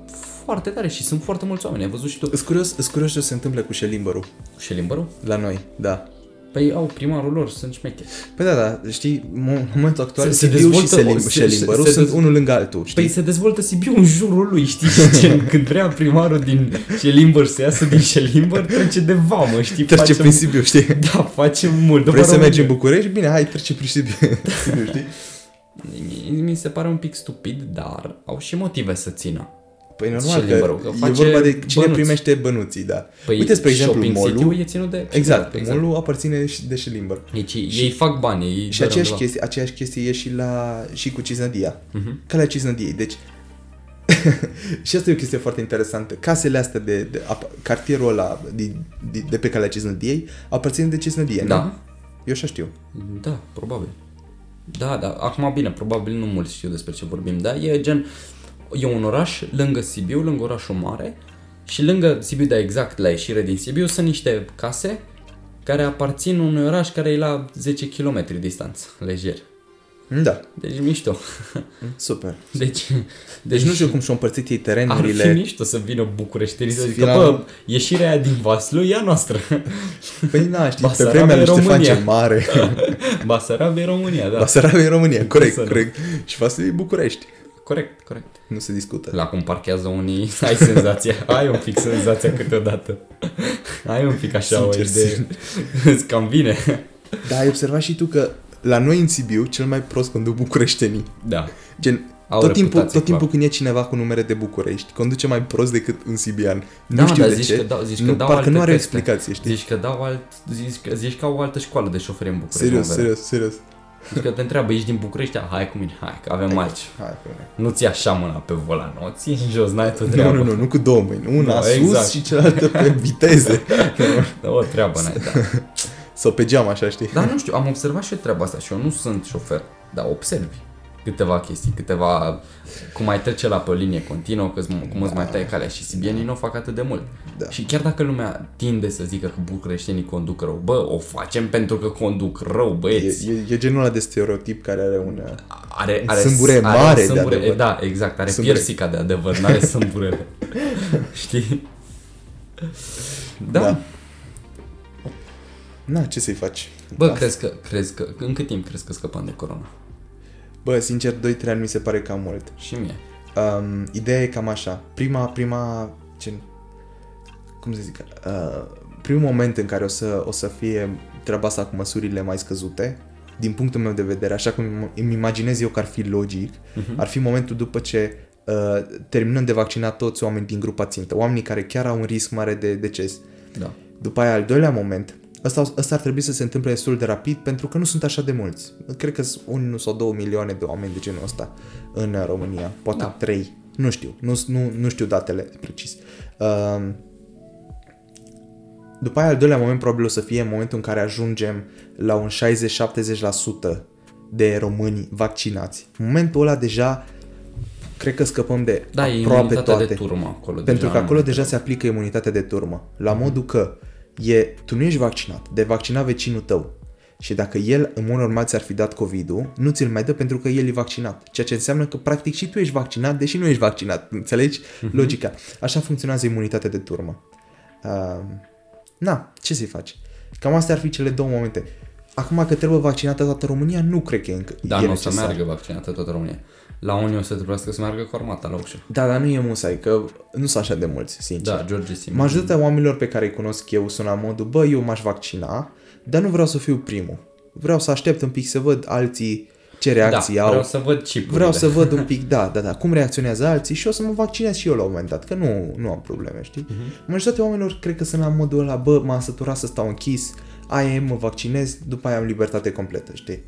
foarte tare și sunt foarte mulți oameni. Ai văzut și tu. Îs curios, îs curios ce se întâmplă cu Șelimbărul Și limbărul? la noi, da. Păi au primarul lor, sunt șmecheri. Păi da, da, știi, în momentul actual Se- se Sibiu și dezvoltă Selim, o- se- Șelimbărul se- sunt se- unul lângă altul, știi? Păi se dezvoltă Sibiu în jurul lui, știi? Gen, când vrea primarul din Șelimbăr să iasă din Șelimbăr, trece de vamă, știi? Trece Facem- prin Sibiu, știi? Da, face mult. Vrei După să mergi în România. București? Bine, hai, trece prin Sibiu, Sibiu știi? Mi- Mi se pare un pic stupid, dar au și motive să țină. Păi normal Șelimbărul, că, că e face vorba de cine bănuți. primește bănuții, da. Păi Uite, spre exemplu, shopping mall city-ul e ținut de... Exact, exact. mall aparține și de Șelimbăr. Deci ei fac bani, ei Și doar aceeași undeva. chestie, aceeași chestie e și, la, și cu Ciznădia. Mhm. Calea Ciznădiei. Deci, și asta e o chestie foarte interesantă. Casele astea de, de ap- cartierul ăla de, de, de pe Calea Ciznădiei aparține de Ciznădie, Da. nu? Eu așa știu. Da, probabil. Da, da, acum bine, probabil nu mulți știu despre ce vorbim, dar e gen, e un oraș lângă Sibiu, lângă orașul mare și lângă Sibiu, da, exact, la ieșire din Sibiu, sunt niște case care aparțin unui oraș care e la 10 km distanță, lejer. Da, Deci mișto. super. Deci, Deci nu știu cum și-au împărțit ei ar fi terenurile. mișto să vină bucureștenii să Să zică, vină- bă, ieșirea aia din Vaslui e a noastră. Păi na, știi, pe Basarabia vremea lui e Ștefan România. cel Mare. Basarabia e România, da. Basarabia e România, corect, Să nu. corect. Și Vaslui e București. Corect, corect. Nu se discută. La cum parchează unii, ai senzația, ai un pic senzația câteodată. Ai un pic așa Sincer, o idee. Îți cam vine. Da, ai observat și tu că la noi în Sibiu cel mai prost conduc bucureștenii. Da. Gen, Au tot timpul, reputație tot timpul cu când e cineva cu numere de București, conduce mai prost decât un sibian. Da, nu știu dar de zici ce. că dau- zici că nu, dau parcă alte nu are teste. explicație, știi? Zici că dau alt, zici, că, zici că au o altă școală de șoferi în București. serios, mă, vede. serios, serios. Zici că te întreabă, ești din București? Ah, Hai cu mine, hai, că avem aici. Hai, pe mine. Nu ți așa mâna pe volan, o ții în jos, n-ai tu Nu, treabă. nu, nu, nu cu două mâini. Una Nu, sus exact. și cealaltă pe viteze. Da, o treabă n-ai, da. Sau pe geam, așa, știi? Dar nu știu, am observat și eu treaba asta și eu nu sunt șofer, dar observi câteva chestii, câteva, cum mai trece la pe o linie continuă, că cum îți mai taie calea și sibienii nu o fac atât de mult. Da. Și chiar dacă lumea tinde să zică că bucureștenii conduc rău, bă, o facem pentru că conduc rău, băieți. E, e, e genul ăla de stereotip care are un... Are, are Sâmbure are mare de sâmbure, adevăr. Da, exact, are Sâmbure. piersica de adevăr, n-are sâmburele. Știi? Da. Da. Na, ce să-i faci? Bă, Da. crezi că, crezi că, în cât timp crezi că scăpăm de corona? Bă, sincer, 2-3 ani mi se pare cam mult. Și mie. Um, ideea e cam așa. Prima, prima, ce, cum să zic, uh, primul moment în care o să, o să fie treaba asta cu măsurile mai scăzute, din punctul meu de vedere, așa cum îmi- îmi imaginez eu că ar fi logic, uh-huh. ar fi momentul după ce uh, terminăm de vaccinat toți oamenii din grupa țintă, oamenii care chiar au un risc mare de deces. Da. După aia, al doilea moment, ăsta, ăsta ar trebui să se întâmple destul de rapid pentru că nu sunt așa de mulți. Cred că sunt 1 sau 2 milioane de oameni de genul ăsta în uh, România. Poate Da. 3. Nu știu. Nu, nu, nu știu datele precis. Uh, după aia, al doilea moment probabil o să fie în momentul în care ajungem la un 60-70% de români vaccinați. În momentul ăla deja cred că scăpăm de Da, e aproape imunitatea toate. de turmă acolo. Pentru deja că acolo nu- deja se aplică imunitatea de turmă. La modul că e, tu nu ești vaccinat, de vaccinat vecinul tău. Și dacă el în mod normal ți-ar fi dat COVID-ul, nu ți-l mai dă pentru că el e vaccinat. Ceea ce înseamnă că practic și tu ești vaccinat, deși nu ești vaccinat. Înțelegi? Uh-huh. Logica. Așa funcționează imunitatea de turmă. Uh, na, ce să-i faci? Cam astea ar fi cele două momente. Acum că trebuie vaccinată toată România, nu cred că e încă Da, e nu o să necesar. meargă vaccinată toată România. La unii o să trebuiască să meargă cu armata la ușă. Da, dar nu e musai, că nu sunt așa de mulți, sincer. Da, George Simon. Majoritatea oamenilor pe care îi cunosc eu sunt la modul, bă, eu m-aș vaccina, dar nu vreau să fiu primul. Vreau să aștept un pic să văd alții ce reacții da, au. vreau să văd chipurile. Vreau să văd un pic, da, da, da, cum reacționează alții și o să mă vaccinez și eu la un moment dat, că nu, nu am probleme, știi? Uh-huh. Majoritatea oamenilor cred că sunt la modul ăla, bă, m-am săturat să stau închis, aia e, mă vaccinez, după aia am libertate completă, știi?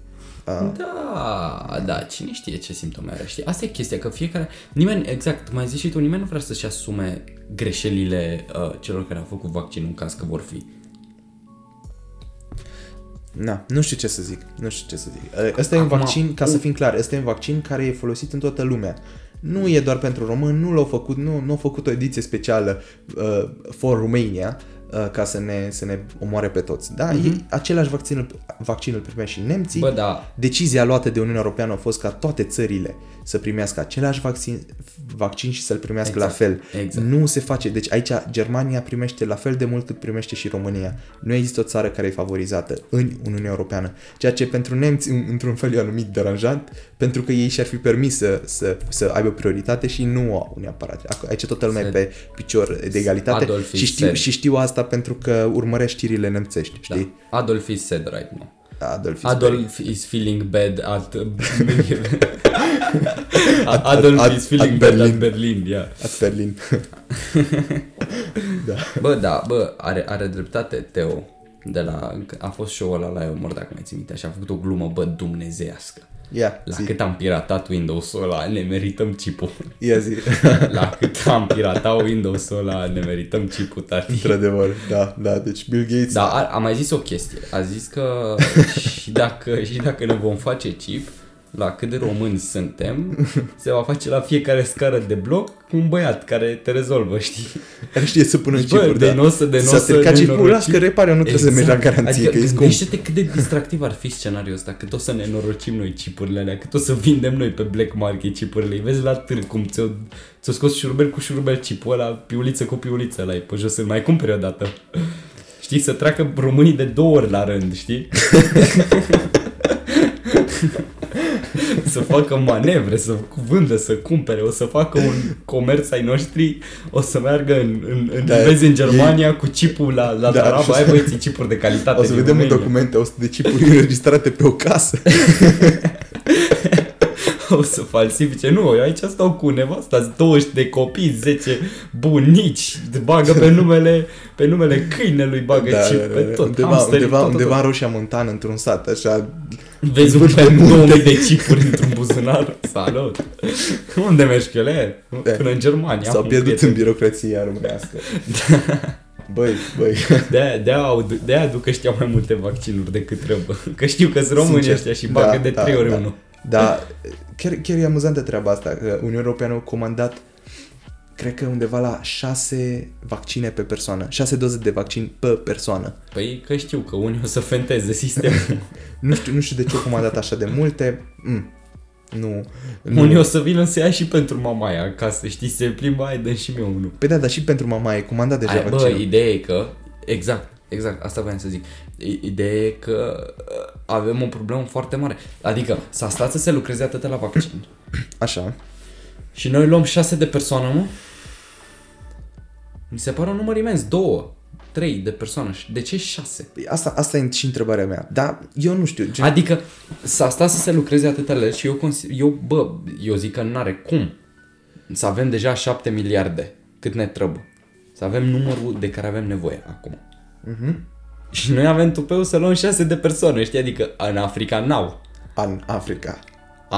Uh, Da, da, cine știe ce simptome are, știi? Asta e chestia, că fiecare... Nimeni, exact, cum ai zis și tu, nimeni nu vrea să-și asume greșelile uh, celor care au făcut vaccinul în caz că vor fi. Na, nu știu ce să zic, nu știu ce să zic. Uh, Ăsta e un Acum, vaccin, ca să u- fim clar, ăsta e un vaccin care e folosit în toată lumea. Nu e doar pentru români, nu l-au făcut, nu, nu au făcut o ediție specială uh, for Romania uh, ca să ne, să ne omoare pe toți. Da, mm-hmm. e, același vaccin, îl- vaccin îl primește și nemții. Bă, da, Decizia luată de Uniunea Europeană a fost ca toate țările să primească același vaccin, vaccin și să-l primească Exact, la fel. exact. Nu se face. Deci aici Germania primește la fel de mult cât primește și România. Nu există o țară care e favorizată în Uniunea Europeană. Ceea ce pentru nemți în- într-un fel e anumit deranjant, pentru că ei și-ar fi permis să, să, să aibă prioritate și nu au neapărat. Ac- Aici toată lumea e Se- pe picior de egalitate Adolf și știu, Hitler. și știu asta pentru că urmăresc știrile nemțești, da. știi? Adolf is sad right now. Adolf Hitler. Adolf is feeling bad at... Adolf at- is feeling at bad Berlin. at Berlin, yeah. At Berlin. Bă, da, bă, are, are dreptate Teo. De la, a fost show-ul ăla la Eumor, dacă mai ții minte, și a făcut o glumă, bă, dumnezească. Ia, La zi. cât am piratat Windows-ul ăla, ne merităm chipul. Ia zi. La cât am piratat Windows-ul ăla, ne merităm chipul, tati. Într-adevăr, da, da, deci Bill Gates... Da, a, a mai zis o chestie. A zis că și dacă, și dacă ne vom face chip, la cât de români suntem, se va face la fiecare scară de bloc cu un băiat care te rezolvă, știi? Care știe să pună Bă, chipuri, de da. n-o să, de n-o S-a să stricat ne chipul, norocim. las că repare, nu trebuie să mergi la garanție, adică că e scump. gândește-te cât de distractiv ar fi scenariul ăsta, cât o să ne norocim noi chipurile alea, cât o să vindem noi pe black market chipurile. Îi vezi la târg cum ți-o, ți-o scos șurubel cu șurubel chipul ăla, piuliță cu piuliță la ei pe jos, să-l mai cumperi odată. Știi, să treacă românii de două ori la rând, știi? să facă manevre, să vândă, să cumpere, o să facă un comerț ai noștri, o să meargă în, în, în, Da, vezi în Germania cu chipul la, la Da, da, și o Daraba, să- ai băieții chipuri de calitate O să din vedem în România. documente 100 de chipuri înregistrate pe o casă. O să falsifice. Nu, eu aici stau cu nevasta, 20 de copii, 10 bunici, bagă pe numele, pe numele câinelui, bagă da, chip pe tot. undeva, hamsterii, undeva, tot, tot, undeva în Roșia Montană, într-un sat, așa, Vezi un Vând pe pe munte. 2000 de chipuri într-un buzunar. Salut! Unde mergi, Chiole? Da. Până în Germania. s-au am pierdut prieten. în birocrația românească. Băi, băi, De-aia, de-aia, au, de-aia duc ăștia mai multe vaccinuri decât trebuie. Că știu că sunt români Sincer, ăștia și bagă de trei ori da. unul. Da, chiar, chiar e amuzantă treaba asta, că Uniunea Europeană a comandat cred că undeva la 6 vaccine pe persoană, 6 doze de vaccin pe persoană. Păi că știu că unii o să fenteze sistemul. Nu știu, nu știu de ce au comandat așa de multe. Mm. Nu. nu. unii o să vină să ia și pentru mamaia acasă, știi, se plimbă, hai, dă și mie unul. Păi da, dar și pentru mama e comandat deja Ai, bă, vaccinul. ideea e că, exact, exact, asta voiam să zic. I- Ideea e că uh, avem o problemă foarte mare. Adică s-a stat să se lucreze atât la vaccin. Așa. Și noi luăm șase de persoană, mă? Mi se pare un număr imens, două, trei de persoană. Și De ce șase? Păi Asta, asta e și întrebarea mea. Dar eu nu știu. Gen, Adică s-a stat să se lucreze atâta legi și eu, consi- eu, bă, eu zic că n-are cum să avem deja 7 miliarde cât ne trebuie. Să avem numărul de care avem nevoie acum. uh-huh. Și noi avem tupeu să luăm 6 de persoane, știi? Adică în Africa n-au. În Africa.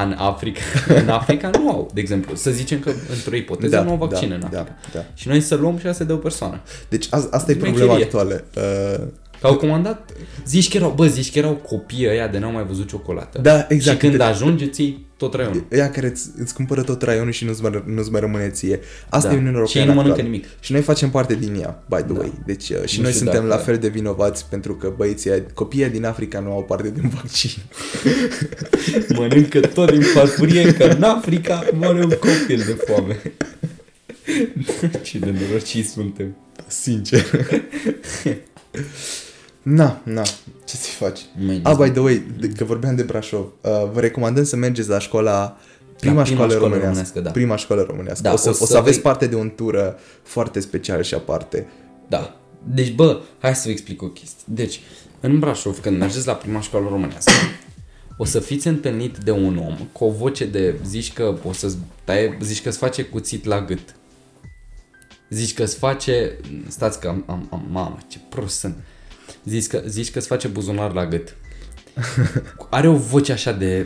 În Africa, în Africa nu au, de exemplu. Să zicem că într-o ipoteză nu au vaccin da, în Africa. Da, da. Și noi să luăm 6 de o persoană. Deci a, asta e Mecherie. problema actuală. Uh, Că au comandat, zici că erau, bă, zici că erau copii ăia de n-au mai văzut ciocolată. Da, exact. Și când De- ajunge, ții tot raionul. Ea care îți, îți cumpără tot raionul și nu-ți mai, nu-ți mai rămâne ție. Asta Da. e Uniunea Și ei Europeană nu mănâncă actuală. nimic. Și noi facem parte din ea, by the Da. way. Deci uh, și Nu noi știu suntem dacă- la fel de vinovați pentru că băieții, aia- copiii din Africa nu au parte din vaccin. Mănâncă tot din farfurie, că în Africa moare un copil de foame. Ce de norociți suntem. Sincer. na, na, ce să faci? Mai Ah, by the way, de, că vorbeam de Brașov, uh, vă recomandăm să mergeți la școala Prima, La prima școală, școală românească. românească, da. Prima școală românească. Da, o, să, o o, să, să aveți vei- parte de un tur uh, foarte special și aparte. Da. Deci, bă, hai să vă explic o chestie. Deci, în Brașov, când mergeți la prima școală românească, o să fiți întâlnit de un om cu o voce de zici că o să taie, zici că îți face cuțit la gât. Zici că îți face, stați că am, am, am mamă, ce prost sunt. Zici că, zici că îți face buzunar la gât. Are o voce așa de,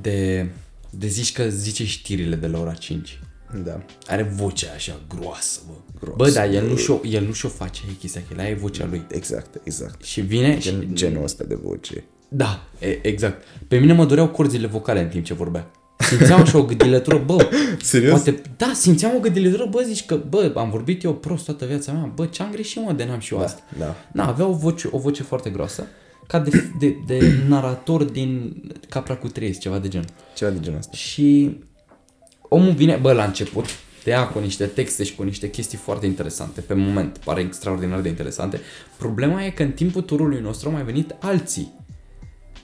de, de zici că zice știrile de la ora 5. Da. Are vocea așa groasă, bă. Groasă, bă, dar el bă. nu și-o, el nu și-o face e chestia, că el are vocea lui. Exact, exact. Și vine Gen, și... genul ăsta de voce. Da, e, exact. Pe mine mă dureau corzile vocale în timp ce vorbea. Simțeam așa o gâdilătură, bă, Serios? poate, da, simțeam o gâdilătură, bă, zici că, bă, am vorbit eu prost toată viața mea, bă, ce-am greșit, mă, de n-am și eu asta. Da. Na, avea o voce, o voce foarte groasă, ca de, de, de narator din Capra cu Trăiesc, ceva de genul. Ceva de genul ăsta. Și omul vine, bă, la început, te ia cu niște texte și cu niște chestii foarte interesante. Pe moment, pare extraordinar de interesante. Problema e că în timpul turului nostru au mai venit alții.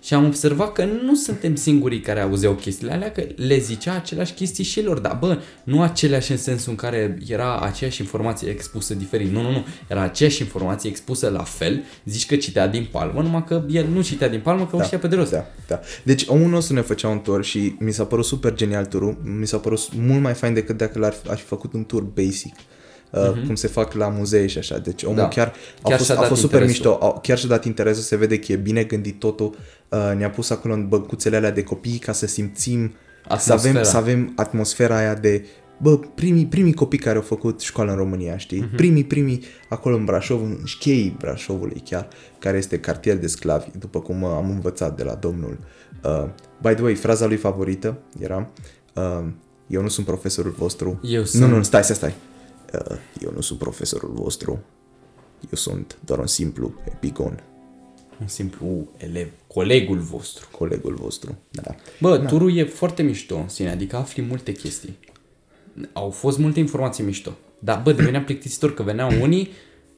Și am observat că nu suntem singurii care auzeau chestiile alea, că le zicea aceleași chestii și lor, dar bă, nu aceleași în sensul în care era aceeași informație expusă diferit. Nu, nu, nu. Era aceeași informație expusă la fel, zici că citea din palmă, numai că el nu citea din palmă, că o știa pe de rost. Da, da. Deci omul nostru ne făcea un tur și mi s-a părut super genial turul. Mi s-a părut mult mai fain decât dacă l-ar aș fi făcut un tur basic. Uh, cum se fac la muzee și așa. Deci omul Mhm. Da. chiar, a Chiar fost, și-a a dat fost super interesul. mișto. A, chiar și-a dat interesul, se vede că e bine gândit totul. Uh, ne-a pus acolo în băncuțele alea de copii ca să simțim, să avem, Atmosfera. să avem atmosfera aia de Bă, primii, primii copii care au făcut școală în România, știi? Mhm. Uh-huh. Primii, primii acolo în Brașov, în șcheii Brașovului chiar, care este cartier de sclavi, după cum uh, am învățat de la domnul. Uh, by the way, fraza lui favorită era uh, Eu nu sunt profesorul vostru. Eu Nu, sunt- nu, stai, stai, stai. Uh, eu nu sunt profesorul vostru. Eu sunt doar un simplu epigon, Un simplu elev, colegul vostru. colegul vostru. Da. Bă, da. turul e foarte mișto în sine, adică afli multe chestii. Au fost multe informații mișto. Dar, bă, devenea plictisitor că veneau unii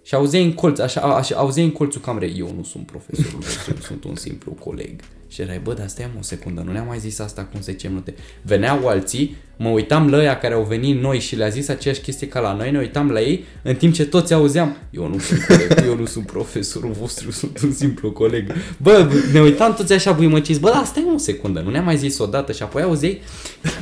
și auzeai în colț, așa, așa auzeai în colțul camerei, eu nu sunt profesorul vostru, eu sunt un simplu coleg. Și erai, bă, dar stai mă o secundă, nu ne-am mai zis asta cum se zice minute. Veneau alții, mă uitam la ăia care au venit noi și le-a zis aceeași chestie ca la noi, ne uitam la ei, în timp ce toți auzeam, eu nu sunt coleg, eu nu sunt profesorul vostru, eu sunt un simplu coleg. Bă, ne uitam toți așa buimăciți, bă, dar stai mă o secundă, nu ne-am mai zis odată și apoi auzeai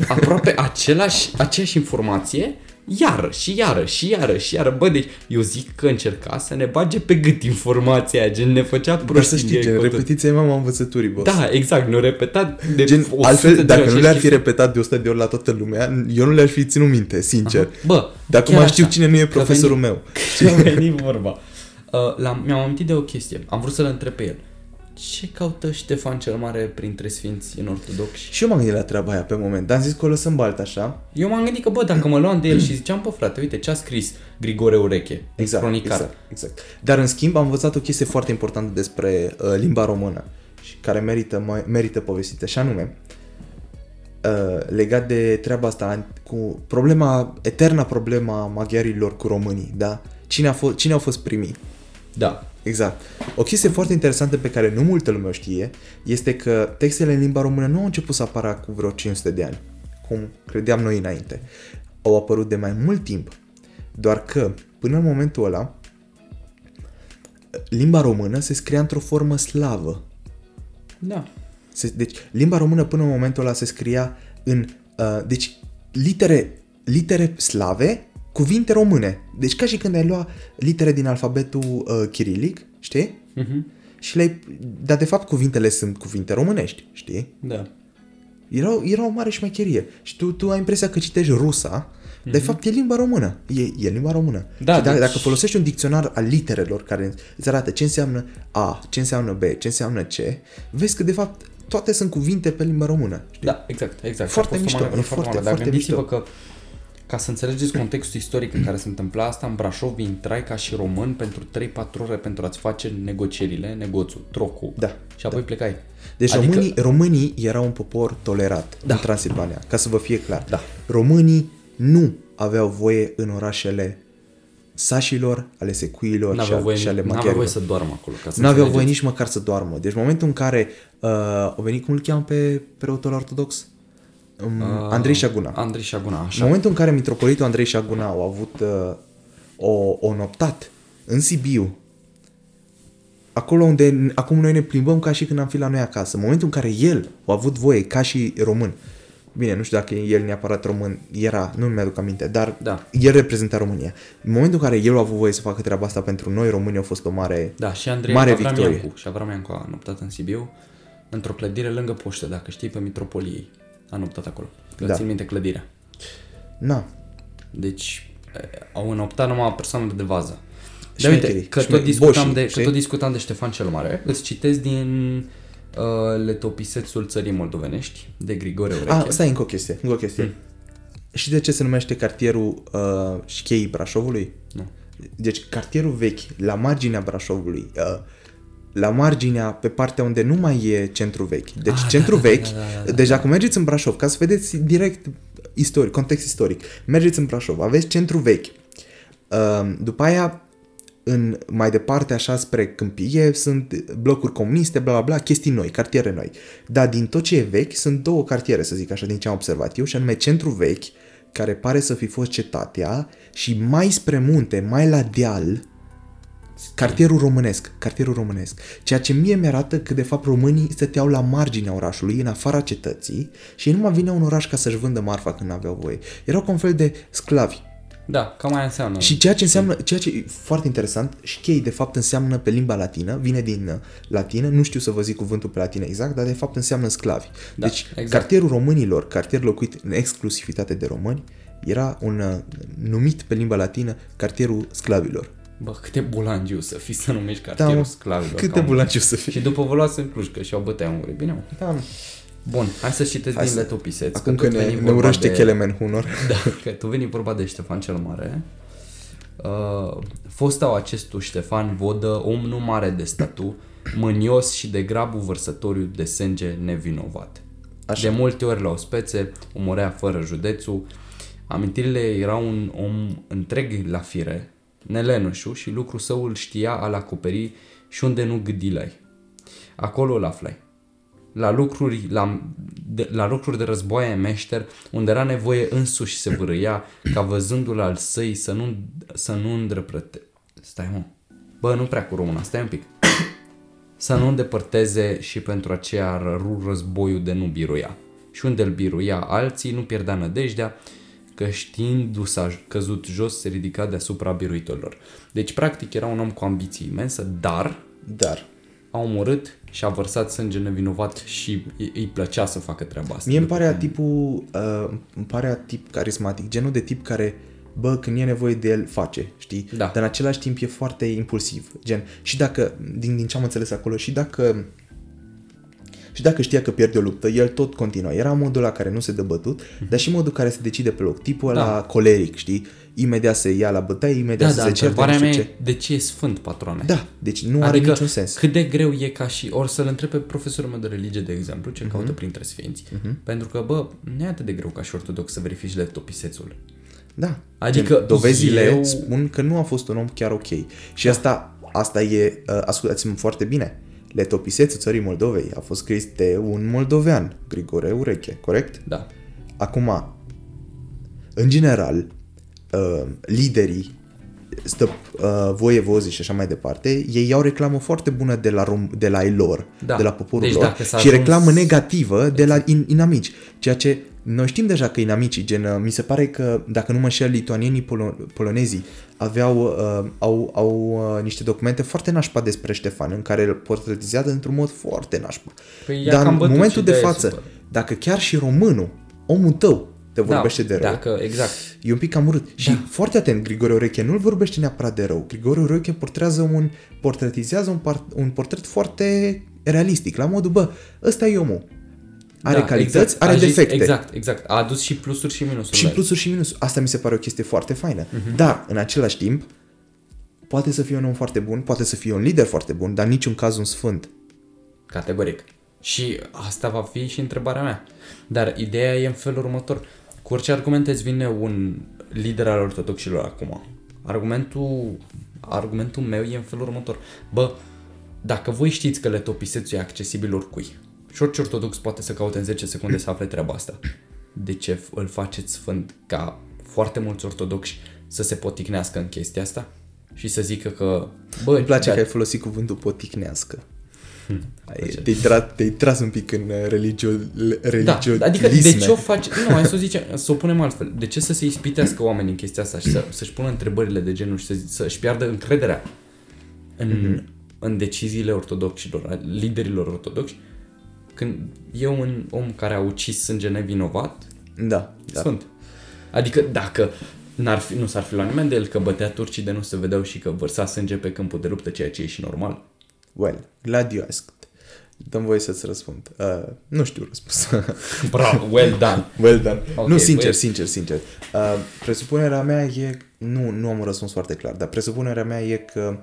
aproape același, aceeași informație, iară și iară și iară și iară. Bă, deci eu zic că încerca să ne bage pe gât informația aia, gen ne făcea Dar proști. să știi, gen, repetiția e mama învățăturii, boss. Da, exact, ne-o repetat de Gen, 100 altfel, de dacă ori nu și le-ar fi știi- repetat de 100 de ori la toată lumea, eu nu le-aș fi ținut minte, sincer. Bă, Dar acum chiar știu așa, cine nu e că profesorul veni- meu. Ce a venit vorba. Uh, la, mi-am amintit de o chestie. Am vrut să-l întreb pe el. Ce caută Ștefan cel Mare printre sfinți în ortodoxi? Și eu m-am gândit la treaba aia pe moment, dar am zis că o lăsăm balt așa. Eu m-am gândit că, bă, dacă mă luam de el și ziceam, bă, frate, uite ce a scris Grigore Ureche, Exact, cronicar. exact, exact. Dar în schimb am învățat o chestie foarte importantă despre uh, limba română și care merită, mai, merită povestită și anume uh, legat de treaba asta cu problema, eterna problema maghiarilor cu românii, da? Cine, a fost, cine au fost primii? Da. Exact. O chestie foarte interesantă pe care nu multă lume o știe este că textele în limba română nu au început să apară cu vreo 500 de ani, cum credeam noi înainte. Au apărut de mai mult timp. Doar că, până în momentul ăla, limba română se scria într-o formă slavă. Da. Se, deci, limba română până în momentul ăla se scria în... Uh, deci, litere, litere slave, cuvinte române. Deci ca și când ai lua litere din alfabetul uh, chirilic, știi? Mhm. Și le Dar de fapt cuvintele sunt cuvinte românești, știi? Da. Era, era o mare șmecherie. Și tu, tu ai impresia că citești rusa, mm-hmm. dar de fapt e limba română. E, e limba română. Mhm. Da, și dacă, deci- dacă folosești un dicționar al literelor care îți arată ce înseamnă A, ce înseamnă B, ce înseamnă C, vezi că de fapt toate sunt cuvinte pe limba română. Știi? Da, exact, exact. Foarte A fost o mișto, manevră e foarte, mare, dar foarte gândiți-vă mișto. că ca să înțelegeți contextul istoric în care se întâmpla asta, în Brașov intrai ca și român pentru 3-4 ore pentru a-ți face negocierile, negoțul, trocul. Da, Și apoi plecai. Deci Adică- adică... românii, românii erau un popor tolerat Da. în Transilvania, ca să vă fie clar. Da. Românii nu aveau voie în orașele sașilor, ale secuilor și, N-aveau al, voie, și ale n-aveau maghiarilor. voie să doarmă acolo. Ca să Nu aveau voie înțelegeți. nici măcar să doarmă. Deci în momentul în care uh, au venit, cum îl cheamă pe preotul ortodox? Um, Uh, Andrei Șaguna. Andrei Șaguna, În așa. momentul în care mitropolitul Andrei Șaguna au avut uh, o, o noptat în Sibiu, acolo unde acum noi ne plimbăm ca și când am fi la noi acasă, în momentul în care el a avut voie ca și român, bine, nu știu dacă el neapărat român era, nu mi-aduc aminte, dar Da. el reprezenta România. În momentul în care el a avut voie să facă treaba asta pentru noi, românii, a fost o mare... Da, și Andrei Mare Avram victorie. Iancu. Și Avram Iancu a noptat în Sibiu, într-o clădire lângă poștă, dacă știi, pe Mitropoliei. A noptat acolo. Că Da. țin minte clădirea. Na, Deci e, au înoptat numai persoanele de vază. Dar Șmecherii, uite, că tot, șme- discutam boșii, de, că știi? tot discutam de Ștefan cel Mare, îți citesc din uh, letopisețul țării moldovenești, de Grigore Ureche. a, stai încă o chestie, încă o chestie. Și de ce se numește cartierul uh, Șcheii Brașovului? Nu. Deci cartierul vechi, la marginea Brașovului, uh, la marginea, pe partea unde nu mai e centru vechi. Deci Ah, ah, da, centru da, da, vechi, da, da, da, deci dacă mergeți în Brașov, ca să vedeți direct istoric, context istoric, mergeți în Brașov, aveți centru vechi. Uh, după aia, în, mai departe, așa spre câmpie, sunt blocuri comuniste, bla bla bla, chestii noi, cartiere noi. Dar din tot ce e vechi, sunt două cartiere, să zic așa, din ce am observat eu, și anume centru vechi, care pare să fi fost cetatea, și mai spre munte, mai la deal, cartierul românesc, cartierul românesc. Ceea ce mie mi-arată că de fapt românii stăteau la marginea orașului, în afara cetății, și ei nu mai vineau în oraș ca să-și vândă marfa când aveau voie. Erau ca un fel de sclavi. Da, cam aia înseamnă. Și ceea ce înseamnă, ceea ce e foarte interesant, șchei de fapt înseamnă pe limba latină, vine din uh, latină, nu știu să vă zic cuvântul pe latină exact, dar de fapt înseamnă sclavi. Da, deci exact. cartierul românilor, cartier locuit în exclusivitate de români, era un uh, numit pe limba latină cartierul sclavilor. Bă, câte bulangiu să fii să numești cartierul mă, sclavilor. Câte ca un- bulanci o să fie. Și după vă luați în Cluj, că și-au bătea unguri. Bine, mă. Da, mă. Bun, hai să citesc Hai din să- letopiseț. Acum că tot ne, veni ne vorba urăște de... Kelemen Hunor. Da, că tu veni vorba de Ștefan cel Mare. Uh, fostau acestul Ștefan Vodă, om nu mare de statu, mânios și de grabul vărsătoriu de sânge nevinovat. Așa. De multe ori la ospețe, umorea fără județul. Amintirile era un om întreg la fire, nelenușu și lucru său îl știa al acoperi și unde nu gâdilai. Acolo îl aflai. La lucruri, la, de, la lucruri de războaie meșter, unde era nevoie însuși se vârâia, ca văzându-l al săi să nu, să nu îndrăprăte... Stai mă. Bă, nu prea cu româna, stai un pic. Să nu îndepărteze și pentru aceea răru războiul de nu biruia. Și unde îl biruia alții, nu pierdea nădejdea, că știindu-se a căzut jos, se ridica deasupra biruitorilor. Deci, practic, era un om cu ambiții imensă, dar Dar a omorât și a vărsat sânge nevinovat și îi, îi plăcea să facă treaba asta. Mie îmi După pare cum- tipul, uh, îmi pare tip carismatic, genul de tip care, bă, când e nevoie de el, face, știi? Da. Dar în același timp e foarte impulsiv, gen, și dacă, din, din ce am înțeles acolo, și dacă și dacă știa că pierde o luptă, el tot continua. Era modul la care nu se dă bătut, dar și modul care se decide pe loc. Tipul Mhm. Da. ăla coleric, știi? Imediat se ia la bătaie, imediat Da, să da, se certe, nu întrebarea știu mea ce. e de ce e sfânt, patroane? Da, deci nu are niciun sens. cât de greu e ca și... Ori să-l întreb pe profesorul meu de religie, de exemplu, Mhm. ce caută printre sfinți. Pentru că, bă, nu e atât de greu ca și ortodox să verifici letopisețul. Da. Adică Gen, dovezile eu- spun că nu a fost un om chiar ok. Și asta, asta e, uh, ascultați-mă foarte bine, letopisețul țării Moldovei a fost scris de un moldovean, Grigore Ureche, corect? Da. Acum, în general, uh, liderii, stă, uh, voievozii și așa mai departe, ei iau reclamă foarte bună de la, rom- de la ei lor, Da. de la poporul Deci lor dacă s-a și ajuns- reclamă negativă de la in, inamici. Ceea ce noi știm deja că inamicii, gen, uh, mi se pare că, dacă nu mă înșel, lituanienii polo- polonezii aveau, uh, au, au uh, niște documente foarte nașpa despre Ștefan, în care îl portretizează într-un mod foarte nașpa. Păi i-a Dar cam în bătut momentul și de de-aia e față, super. dacă chiar și românul, omul tău, te vorbește de rău, Dacă, exact. E un pic cam urât. Și Da. foarte atent, Grigore Ureche nu-l vorbește neapărat de rău. Grigore Ureche portrează un, portretizează un, par, un portret foarte realistic, la modul, bă, ăsta e omul. Are Da, calități, exact. are A zis- defecte. Exact, exact. A adus și plusuri și minusuri. Și la el. plusuri și minusuri. Asta mi se pare o chestie foarte faină. Mhm. Uh-huh. Dar, în același timp, poate să fie un om foarte bun, poate să fie un lider foarte bun, dar în niciun caz un sfânt. Categoric. Și asta va fi și întrebarea mea. Dar ideea e în felul următor. Cu orice argument îți vine un lider al ortodoxilor acum. Argumentul, argumentul meu e în felul următor. Bă, dacă voi știți că letopisețul e accesibil oricui și orice ortodox poate să caute în 10 secunde să afle treaba asta, de ce îl faceți sfânt ca foarte mulți ortodoxi să se poticnească în chestia asta? Și să zică că, bă, Îmi place da, că ai folosit cuvântul poticnească. Ai- place. Te-ai, tra- te-ai tras un pic în uh, religio, Da, religioisme. adică de ce o faci? Nu, hai să o zicem, să o punem altfel. De ce să se ispitească oamenii în chestia asta și să, să-și pună întrebările de genul și să, să-și piardă încrederea în, Mhm. în deciziile ortodoxilor, a liderilor ortodoxi, când e un om care a ucis sânge nevinovat, Da, da. da. sfânt. Adică dacă n-ar fi, nu s-ar fi luat nimeni de el că bătea turcii de nu se vedeau și că vărsa sânge pe câmpul de luptă, ceea ce e și normal. Well, glad you asked. Dăm voie să-ți răspund. Uh, nu știu răspuns. Bravo, well done. well done. Ok, nu, sincer, well- sincer, sincer. Uh, presupunerea mea e... Nu, nu am un răspuns foarte clar, dar presupunerea mea e că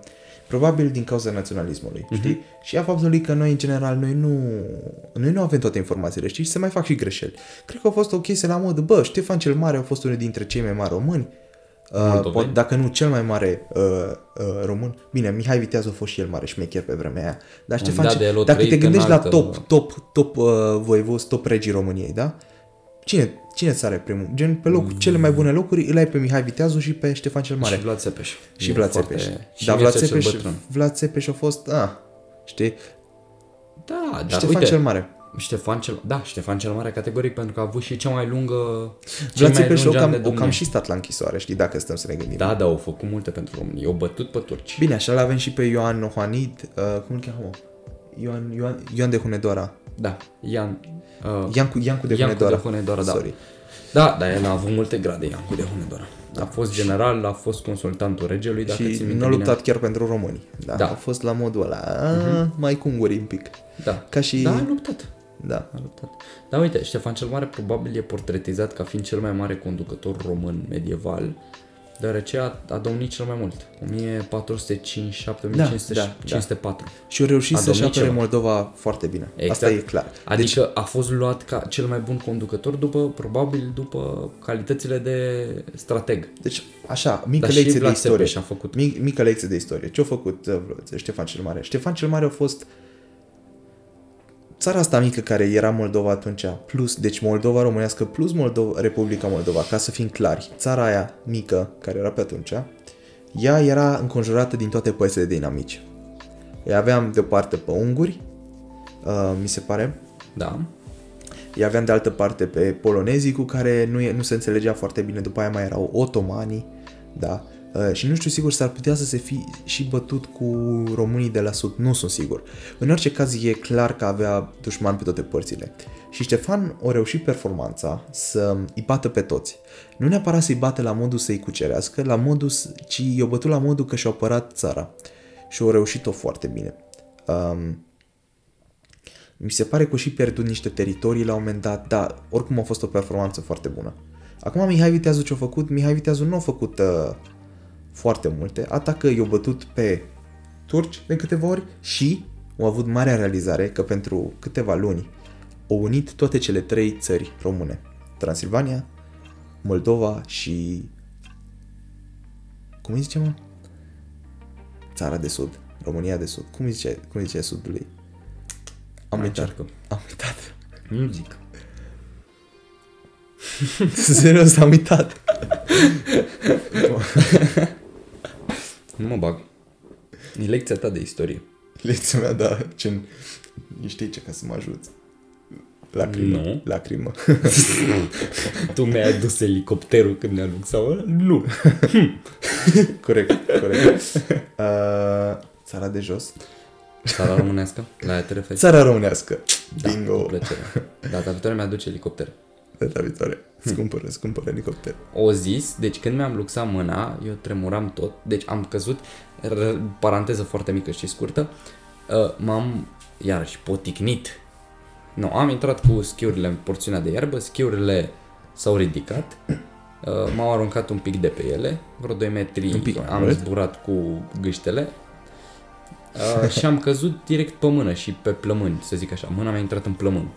probabil din cauza naționalismului, Mhm. știi? Și a faptului că noi, în general, noi nu, noi nu avem toate informațiile, știi? Și se mai fac și greșeli. Cred că a fost o chestie la modă, bă, Ștefan cel Mare a fost unul dintre cei mai mari români, Uh, Moldoveni. pot, dacă nu cel mai mare uh, uh, român. Bine, Mihai Viteaz a fost și el mare șmecher pe vremea aia. Dar Ștefan, dat ce- de el o dacă te trăit în gândești la altă- top, top, top uh, voivozi, top regii României, da? Cine, cine ți are primul? Gen, pe locul, cele mai bune locuri îl ai pe Mihai Viteazu și pe Ștefan cel Mare. Și Vlad Țepeș. Și E Vlad foarte- Țepeș. Și Dar Vlad Mircea cel Țepeș, bătrân. Vlad Țepeș a fost, a, știi, Da, dar Ștefan uite, cel Mare. Ștefan cel, da, Ștefan cel Mare categoric pentru că a avut și cea mai lungă cel Vlad mai Țepeș o lungi ani cam, de o cam domnie. și stat la închisoare, știi, dacă stăm să ne gândim. Da, da, au făcut multe pentru România. Au bătut pe turci. Bine, așa l-avem și pe Ioan Nohanid, uh, cum îl cheamă? Ioan, Ioan, Ioan de Hunedoara. Da, Ian. Uh, Iancu, Iancu de Iancu Hunedoara. de Hunedoara, da. Sorry. Da, dar el a avut multe grade, Iancu de Hunedoara. A fost general, a fost consultantul regelui, dacă și ți nu minte a bine. luptat chiar pentru români. Da, Da. A fost la modul ăla, a, mai cu unguri un pic. Da. Ca și... Da, a luptat. da. A luptat. Da, uite, Ștefan cel Mare probabil e portretizat ca fiind cel mai mare conducător român medieval, deoarece a, a domnit cel mai mult. 1405, 1500, Da, da, 504. Și au reușit A să-și domnit apere ceva. Moldova foarte bine. Exact. Asta e clar. Deci, Adică a fost luat ca cel mai bun conducător după, probabil, după calitățile de strateg. Deci, așa, mică Dar și lecție de Vlad istorie. Țepeș a făcut. Mic, mică lecție de istorie. Ce a făcut uh, Ștefan cel Mare? Ștefan cel Mare a fost țara asta mică care era Moldova atunci, plus, deci Moldova românească plus Moldova, Republica Moldova, ca să fim clari. Țara aia mică, care era pe atunci, ea era înconjurată din toate părțile de inamici. Ea aveam de o parte pe unguri, uh, mi se pare, Da. îi aveam de altă parte pe polonezii cu care nu, e, nu se înțelegea foarte bine, după aia mai erau otomanii, da, Uh, și nu știu sigur s-ar putea să se fi și bătut cu românii de la sud, nu sunt sigur. În orice caz e clar că avea dușman pe toate părțile. Și Ștefan o reușit performanța să îi bată pe toți. Nu neapărat să-i bată la modul să-i cucerească, la modul, s- ci i-o bătut la modul că și-a apărat țara. Și o reușit-o foarte bine. Um, mi se pare că și pierdut niște teritorii la un moment dat, dar oricum a fost o performanță foarte bună. Acum Mihai Viteazu ce-a făcut? Mihai Viteazu nu a făcut uh, foarte multe, atacă i-a bătut pe turci de câteva ori și au avut marea realizare că pentru câteva luni au unit toate cele trei țări române. Transilvania, Moldova și... Cum îi zice, mă? Țara de Sud. România de Sud. Cum îi zice, cum îi zice Sudului? Am Mai uitat. încearcă. Am uitat. Nu zic. Serios, am uitat. Nu mă bag. E lecția ta de istorie. Lecția mea, da, ce știi ce, ca să mă ajuți. Lacrimă. Nu. Lacrimă. tu mi-ai adus elicopterul când ne-a luxat Nu. corect, corect. Uh, țara de jos. Țara românească? La aia te referi? Țara românească. Da, Bingo. cu plăcere. Data viitoare mi-aduce elicopter. Data viitoare. Scumpără, scumpără elicopter. O zis, deci când mi-am luxat mâna, eu tremuram tot, deci am căzut, r- paranteză foarte mică și scurtă, uh, m-am iarăși poticnit. Nu, am intrat cu schiurile în porțiunea de iarbă, schiurile s-au ridicat, uh, m-au aruncat un pic de pe ele, vreo 2 metri Un pic mai am mult. zburat cu gâștele uh, și am căzut direct pe mână și pe plămâni, să zic așa. Mâna mea a intrat în plămâni.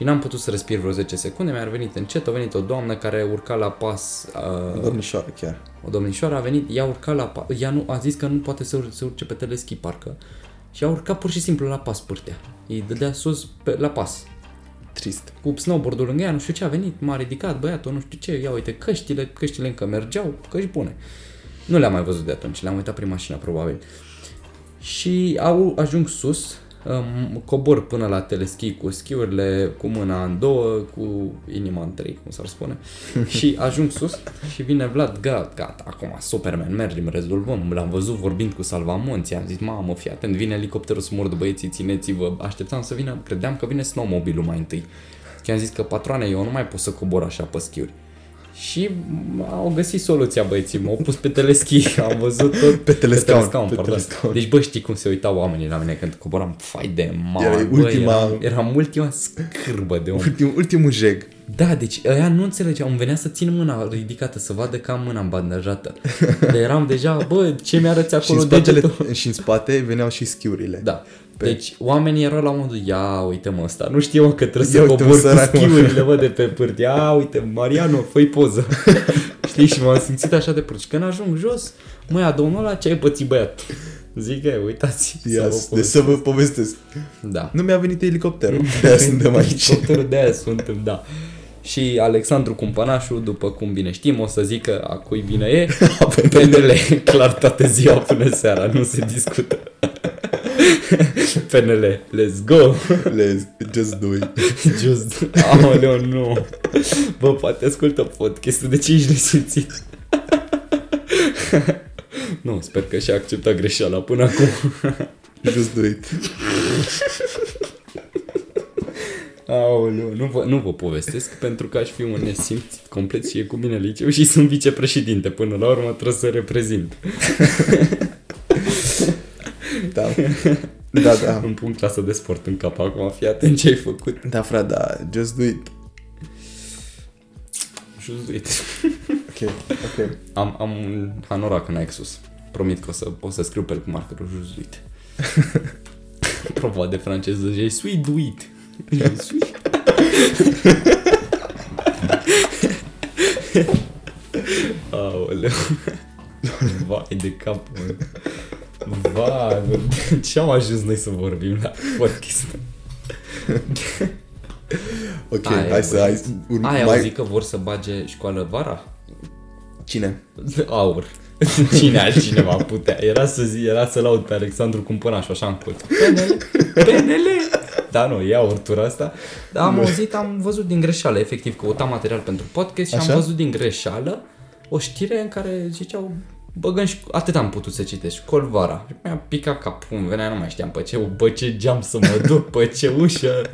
Și n-am putut să respir vreo 10 secunde, mi-a revenit încet, a venit o doamnă care urca la pas uh, Domnișoară chiar. o domnișoară a venit, ea a urcat la pas, ea nu, a zis că nu poate să, ur- să urce pe teleschi, parcă. Și a urcat pur și simplu la pas pârtea. Îi dădea sus pe, la pas. Trist. Cu snowboard-ul lângă ea, nu știu ce a venit, m-a ridicat băiatul, nu știu ce, ia uite căștile, căștile încă mergeau, căști bune. Nu le-am mai văzut de atunci, le-am uitat prin mașină probabil. Și au ajuns sus, um, cobor până la teleschi cu schiurile, cu mâna în două, cu inima în trei, cum s-ar spune. și ajung sus și vine Vlad, gata, gata, acum Superman, mergem, rezolvăm. L-am văzut vorbind cu salvamonții, am zis, mamă, fii atent, vine elicopterul să mord băieții, țineți-vă. Așteptam să vină, credeam că vine snowmobilul mai întâi. Că am zis că patroane, eu nu mai pot să cobor așa pe schiuri. Și au găsit soluția băieții, m-au pus pe teleschi, am văzut tot Pe telescaun, pe telescaun pe pardon. telescaun. Deci bă, știi cum se uitau oamenii la mine când coboram, fai de mare, Erai bă, ultima- eram, eram ultima scârbă de om. Ultim, ultimul jeg. Da, deci ăia nu înțelegeau, îmi venea să țin mâna ridicată, să vadă că am mâna bandajată. De eram deja, bă, ce mi-arăți Și în, acolo spatele, degetul? și în spate veneau și schiurile. Da. Deci oamenii erau la modul, ia uite mă ăsta, nu știu mă că trebuie Ia să uite, cobor mă, cu sărac, mă. schiurile mă de pe pârtie. Ia uite, Mariano, fă poză. Știi, și m-am simțit așa de prost. Și când ajung jos, mă ia domnul ăla, ce ai pățit băiat? Zic, "E, uitați. Ia, să vă de să vă povestesc. Da. Nu mi-a venit elicopterul. De-aia suntem aici. Doctorul de aia suntem, da. Și Alexandru Cumpănașu, după cum bine știm, o să zică a cui bine e, PNL, clar toată ziua până seara, nu se discută. PNL, let's go! Let's just do it. Just, aoleu, nu. Bă, poate ascultă podcastul, de ce ești nesimțit? nu, sper că și-a acceptat greșeala până acum. Just do it. Aoleu, nu vă, nu vă povestesc pentru că aș fi un nesimțit complet și e cu mine liceu și sunt vicepreședinte. Până la urmă trebuie să reprezint. Da. Da, da. Îmi pun clasă de sport în cap acum, fii atent ce ai făcut. Da, frate, da. Just do it. Și uite, Ok, ok. am, am un hanorac în Exus. Promit că o să, o să scriu pe el cu markerul juzuit. Prova de franceză, je suis duit. Je suis. Aoleu. Vai de cap, mă. Vai, mă. Ce am ajuns noi să vorbim la podcast? Ok, Aia, hai să... bă. Hai, să- urm- Ai mai... auzit că vor să bage școală vara? Cine? Aur. Cine altcineva putea? Era să zi, era să laud pe Alexandru Cumpănașu, așa în colț. PNL, PNL. Da, nu, e aur tura asta. Dar am auzit, am văzut din greșeală, efectiv, căutam material pentru podcast și Așa? am văzut din greșeală o știre în care ziceau băgăm și atât am putut să citesc, școli vara. Și mi-a picat capul, îmi venea, nu mai știam pe ce, pe ce geam să mă duc, pe ce ușă.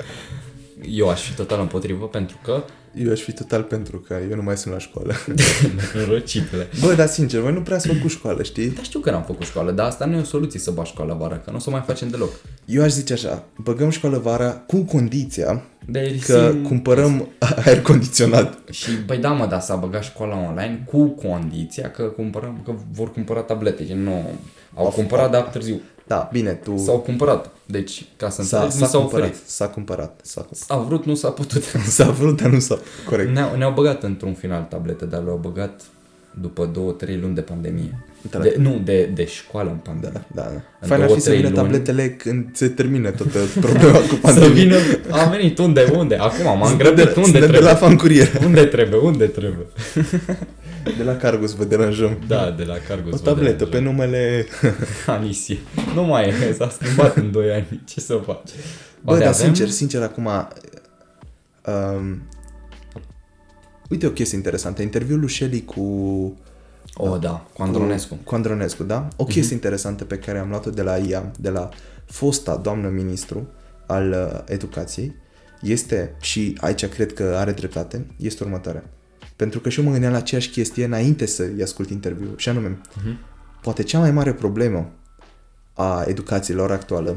Eu aș fi total împotrivă pentru că Eu aș fi total pentru că eu nu mai sunt la școală. răcitele. Bă, dar sincer, voi nu prea ați făcut școală, știi? Dar știu că n-am făcut școală, dar asta nu e o soluție să bagi școala vara, că nu o să o mai facem deloc. Eu aș zice așa, băgăm școală vara cu condiția De că cumpărăm aer condiționat. Și, băi, da, mă, da, s-a băgat școala online cu condiția că cumpărăm, că vor cumpăra tablete, gen nu, au cumpărat, dar târziu. Da, bine, tu... S-au cumpărat. Deci, ca să S-a, înțelegi, s-a nu s-au cumpărat, oferit. s-a cumpărat, s-a, S-a vrut, nu s-a putut. s-a vrut, dar nu s-a... Corect. Ne-au, ne-au băgat într-un final tablete, dar le-au băgat după două, trei luni de pandemie. Da. De, nu, de, de școală în pandemie. Da, da. În Fain ar două, fi să trei vină luni. tabletele când se termină toată problema cu Să pandemia. vină, a venit, unde, unde? Acum m-am Suntem grăbit, de, unde suntem de trebuie? la fan curier. Unde trebuie, unde trebuie? De la Cargus vă deranjăm. Da, de la Cargo. O tabletă pe numele... Anisie. Nu mai e, s-a schimbat în 2 ani. Ce să faci? Bă, Oare dar avem? sincer, sincer, acum... Um, uite o chestie interesantă. Interviul lui Shelly cu... O, da, cu Andronescu. Cu, cu Andronescu, da? O chestie interesantă pe care am luat-o de la ea, de la fosta doamnă ministru al uh, educației, este, și aici cred că are dreptate, este următoarea. Pentru că și eu mă gândeam la aceeași chestie înainte să-i ascult interviul, și anume, Mhm. poate cea mai mare problemă a educației la ora actuală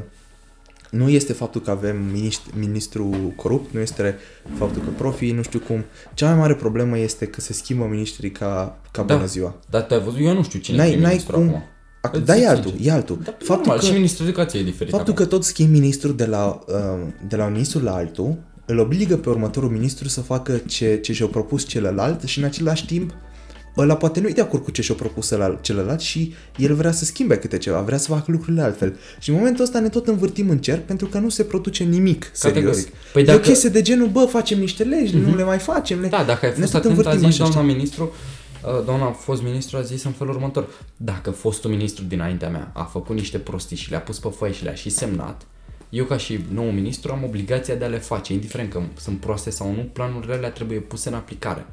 nu este faptul că avem ministru, ministru corupt, nu este faptul că profii, nu știu cum. Cea mai mare problemă este că se schimbă ministrii ca, ca Da. bună ziua. Dar tu ai văzut, eu nu știu cine N-ai- e n-ai ministru cum- acum. Ac- Îți Da, zic e altul, sincer. e altul. Da, faptul normal, că, și ministrul educației e diferit faptul acum. că tot schimbi ministrul de la, uh, de la un ministru la altul, îl obligă pe următorul ministru să facă ce, ce și-a propus celălalt și în același timp ăla poate nu e de acord cu ce și-a propus ăla, celălalt și el vrea să schimbe câte ceva, vrea să facă lucrurile altfel. Și în momentul ăsta ne tot învârtim în cerc pentru că nu se produce nimic serios. Categoric. Păi e o dacă- chestie de genul, bă, facem niște legi, nu le mai facem. Le... Da, dacă ai ne fost tot atent, a învârtim zis așa, doamna știi? ministru, uh, doamna fost ministru a zis în felul următor. Dacă fostul ministru dinaintea mea a făcut niște prostiși și le-a pus pe foaie și le-a și semnat, eu ca și nou ministru am obligația de a le face, indiferent că sunt proaste sau nu, planurile alea trebuie puse în aplicare.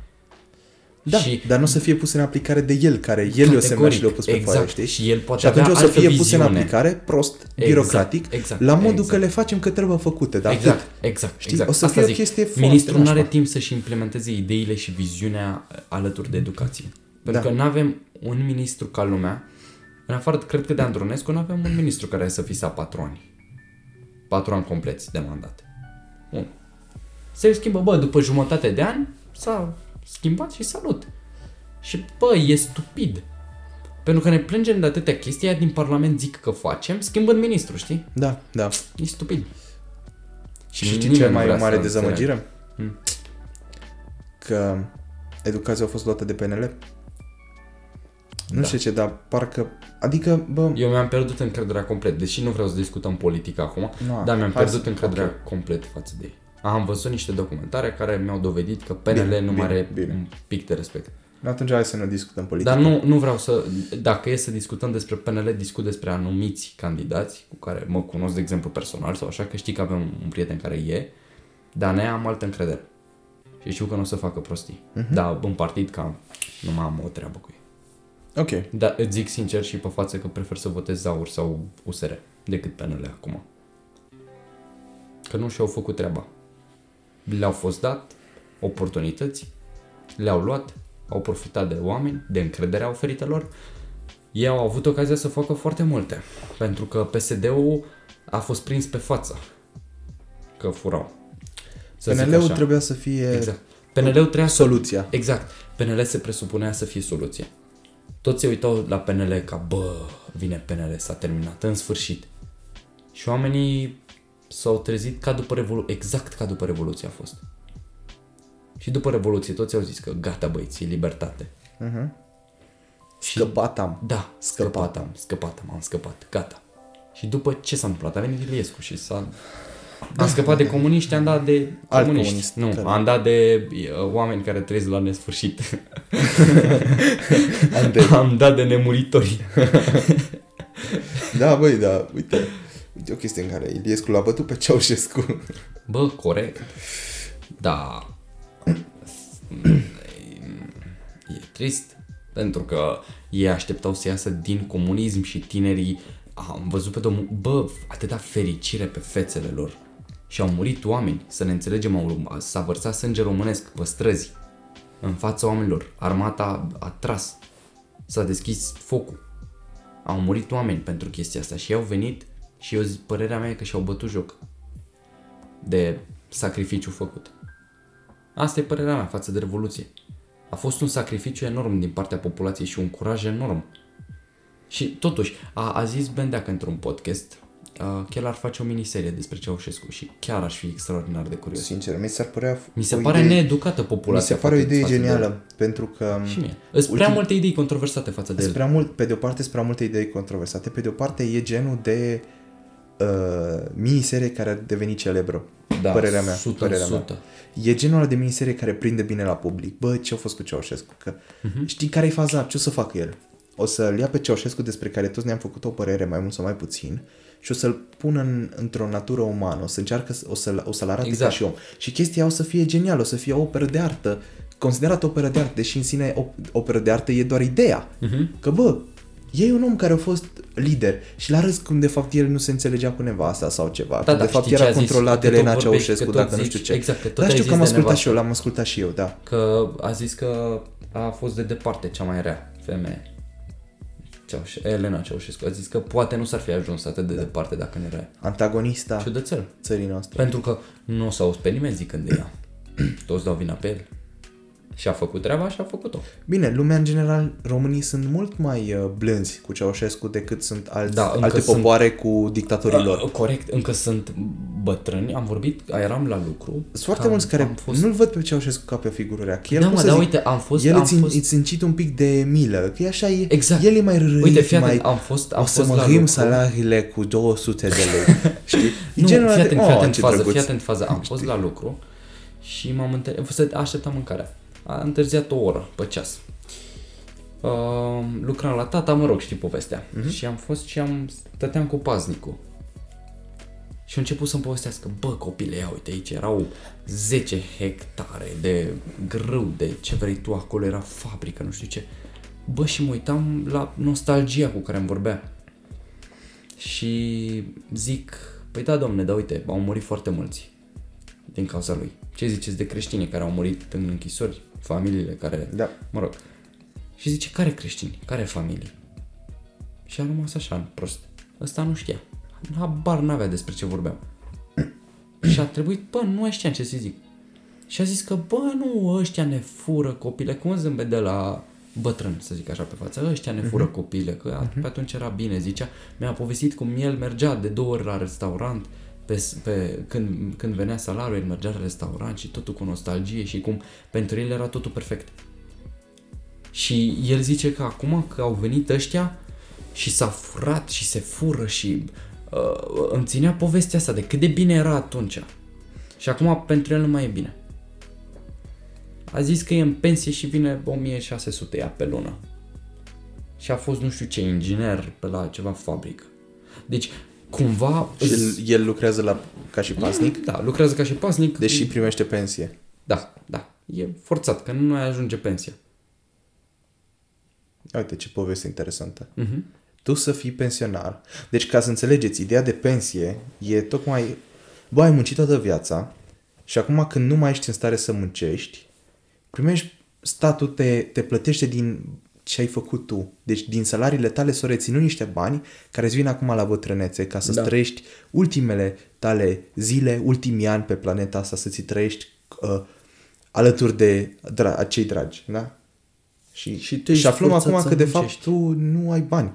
Da, și dar nu să fie pus în aplicare de el, care el le-a semnat și le-a pus pe exact. foaie, știi? Și el poate și atunci avea o să altă fie puse în viziune. aplicare prost, birocratic, exact, la modul exact. că le facem că trebuie făcute, dar exact, atât. exact, Știi? exact. O să Asta fie o zic. chestie foarte Ministrul nu are nașpa. timp să-și implementeze ideile și viziunea uh, alături de educație. Pentru Da. că nu avem un ministru ca lumea, în afară, cred că de Andronescu, nu avem un ministru care să fie patru ani. Patru ani compleți de mandat. Bun. Se schimbă, bă, după jumătate de ani, s-a schimbat și salut. Și, bă, e stupid. Pentru că ne plângem de atâtea chestii, aia din Parlament zic că facem, schimbând ministru, știi? Da, da. E stupid. Și știi nimeni ce nu mai vrea mare să dezamăgire? Hmm. Că educația a fost luată de PNL. Nu Da. știu ce, dar parcă... Adică, bă... Eu mi-am pierdut încrederea complet, deși nu vreau să discutăm politică acum, Nu, dar mi-am hai pierdut să- încrederea ok. complet față de ei. Am văzut niște documentare care mi-au dovedit că PNL Bine, nu bine, mai are bine. un pic de respect. Atunci hai să nu discutăm politică. Dar nu, nu vreau să... Dacă e să discutăm despre PNL, discut despre anumiți candidați cu care mă cunosc, de exemplu, personal sau așa, că știi că avem un prieten care e, dar ne am altă încredere. Și știu că nu o să facă prostii. Mhm. Dar în partid cam nu mai am o treabă cu ei. Ok. Dar îți zic sincer și pe față că prefer să votez Zaur sau USR decât PNL acum. Că nu și-au făcut treaba. Le-au fost dat oportunități, le-au luat, au profitat de oameni, de încrederea oferită lor. Ei au avut ocazia să facă foarte multe, pentru că PSD-ul a fost prins pe față că furau. Să zic PNL-ul așa. trebuia să fie Exact. PNL-ul trebuia să soluția. Exact. PNL se presupunea să fie soluție. Toți se uitau la PNL ca, bă, vine PNL, s-a terminat, în sfârșit. Și oamenii s-au trezit ca după Revoluție, exact ca după Revoluție a fost. Și după Revoluție toți au zis că gata băieți, e libertate. Uh-huh. Și Scăpat am. da, scăpat am, scăpat am, am scăpat, gata. Și după ce s-a întâmplat? A venit Iliescu și s-a... Am scăpat de comuniști, am dat de Alt comuniști. comunist, nu, care- am dat de uh, oameni care trăiesc la nesfârșit. Am de... am dat de nemuritori. Da, băi, da, uite. Uite o chestie în care Iliescu l-a bătut pe Ceaușescu. Bă, corect. Da. E trist. Pentru că ei așteptau să iasă din comunism și tinerii am văzut pe domnul, bă, atâta fericire pe fețele lor. Și au murit oameni, să ne înțelegem, au, s-a vărsat sânge românesc pe străzi, în fața oamenilor. Armata a tras, s-a deschis focul. Au murit oameni pentru chestia asta și ei au venit și eu zic, părerea mea e că și-au bătut joc de sacrificiu făcut. Asta e părerea mea față de Revoluție. A fost un sacrificiu enorm din partea populației și un curaj enorm. Și totuși, a, a zis Bendeac într-un podcast uh, că el ar face o miniserie despre Ceaușescu și chiar aș fi extraordinar de curios. Sincer, mi s-ar părea Mi se o pare idee- needucată Mi populația. se pare o față- idee față de el. genială, pentru că Și mie. Sunt prea Ultim- multe idei controversate față de sunt el. prea mult, pe de o parte sunt prea multe idei controversate, pe de o parte e genul de uh, miniserie care a devenit celebră. Da, părerea mea. 100 părerea mea. 100. E genul ăla de miniserie care prinde bine la public. Bă, ce a fost cu Ceaușescu? Că Mhm. știi care e faza? Ce o să facă el? O să-l ia pe Ceaușescu despre care toți ne-am făcut o părere mai mult sau mai puțin și o să-l pună în, într-o natură umană, o să încearcă, să- o, să, o să-l arate Exact. ca și om. Și chestia o să fie genială, o să fie o operă de artă, considerată operă de artă, deși în sine op- operă de artă e doar ideea. Mhm. Că bă, e un om care a fost lider și la râs cum de fapt el nu se înțelegea cu nevasta sau ceva. Da, că da, de fapt știi ce era a zis? controlat de Că tot Elena vorbești, Ceaușescu, că tot dacă nu zici- știu ce. exact, că tot da, ai știu zis că am de ascultat nevastă. și eu, l-am ascultat și eu, da. Că a zis că a fost de departe cea mai rea femeie. Ceaușe- Elena Ceaușescu a zis că poate nu s-ar fi ajuns atât de Da. departe dacă nu era Antagonista ciudățel. țării noastre. Pentru că nu o să auzi pe nimeni zicând de ea. Toți dau vina pe el. Și a făcut treaba și a făcut-o. Bine, lumea în general, românii sunt mult mai uh, blânzi cu Ceaușescu decât sunt alți, Da, încă alte sunt- popoare cu dictatorii lor. Uh, Corect, încă sunt bătrâni, am vorbit, eram la lucru. Sunt foarte am- mulți care am fost... nu-l văd pe Ceaușescu ca pe o figură rea. Că el, Da, cum mă, să dar zic, uite, am fost... el am îți, fost... îți încit un pic de milă, că e așa, e, Exact. el e mai râit, Uite, fii mai... atent, am fost, am o să fost la mărim lucru. salariile cu 200 de lei. Știi? E Nu, genul fii ăla atent, de, fii "Oh, atent ce fază, drăguț." fii atent fază. Am fost la lucru și m-am întâlnit, să așteptam mâncarea. A întârziat o oră pe ceas. Uh, lucram la tata, mă rog, știi povestea. Mhm. Și am fost și am stăteam cu paznicul. Și a început să-mi povestească, bă, copile, ia uite, aici erau 10 hectare de grâu, de ce vrei tu, acolo era fabrică, nu știu ce. Bă, și mă uitam la nostalgia cu care îmi vorbea. Și zic, păi da, domne, dar uite, au murit foarte mulți din cauza lui. Ce ziceți de creștini care au murit în închisori, familiile care, Da. mă rog. Și zice, care creștini, care familii? Și a rămas așa, prost. Ăsta nu știa. Habar n-avea despre ce vorbeam. și a trebuit, bă, nu mai știam ce să zic. Și a zis că, bă, nu, ăștia ne fură copile. Cum zâmbet de la bătrân, să zic așa pe față. Ăștia ne fură copile, că uh-huh. pe atunci era bine, zicea. Mi-a povestit cum el mergea de două ori la restaurant, pe, pe, când, când venea salariul, el mergea la restaurant și totul cu nostalgie și cum pentru el era totul perfect. Și el zice că acum că au venit ăștia și s-a furat și se fură și uh, îmi ținea povestea asta de cât de bine era atunci. Și acum pentru el nu mai e bine. A zis că e în pensie și vine 1600 ea pe lună. Și a fost nu știu ce inginer pe la ceva fabrică. Deci, cumva... Și el, el lucrează la, ca și pasnic, Da, lucrează ca și pasnic. deși primește pensie. Da, da. E forțat, că nu mai ajunge pensia. Uite ce poveste interesantă. Mhm. Tu să fii pensionar. Deci, ca să înțelegeți, ideea de pensie e tocmai... Bă, ai muncit toată viața și acum când nu mai ești în stare să muncești, primești statul te, te plătește din ce ai făcut tu. Deci din salariile tale s-au reținut niște bani care îți vin acum la bătrânețe ca să Da. da. trăiești ultimele tale zile, ultimii ani pe planeta asta, să ți trăiești uh, alături de dra- cei dragi, da? Și, Și tu și ești aflăm forțat acum să că de fapt muncești. tu nu ai bani.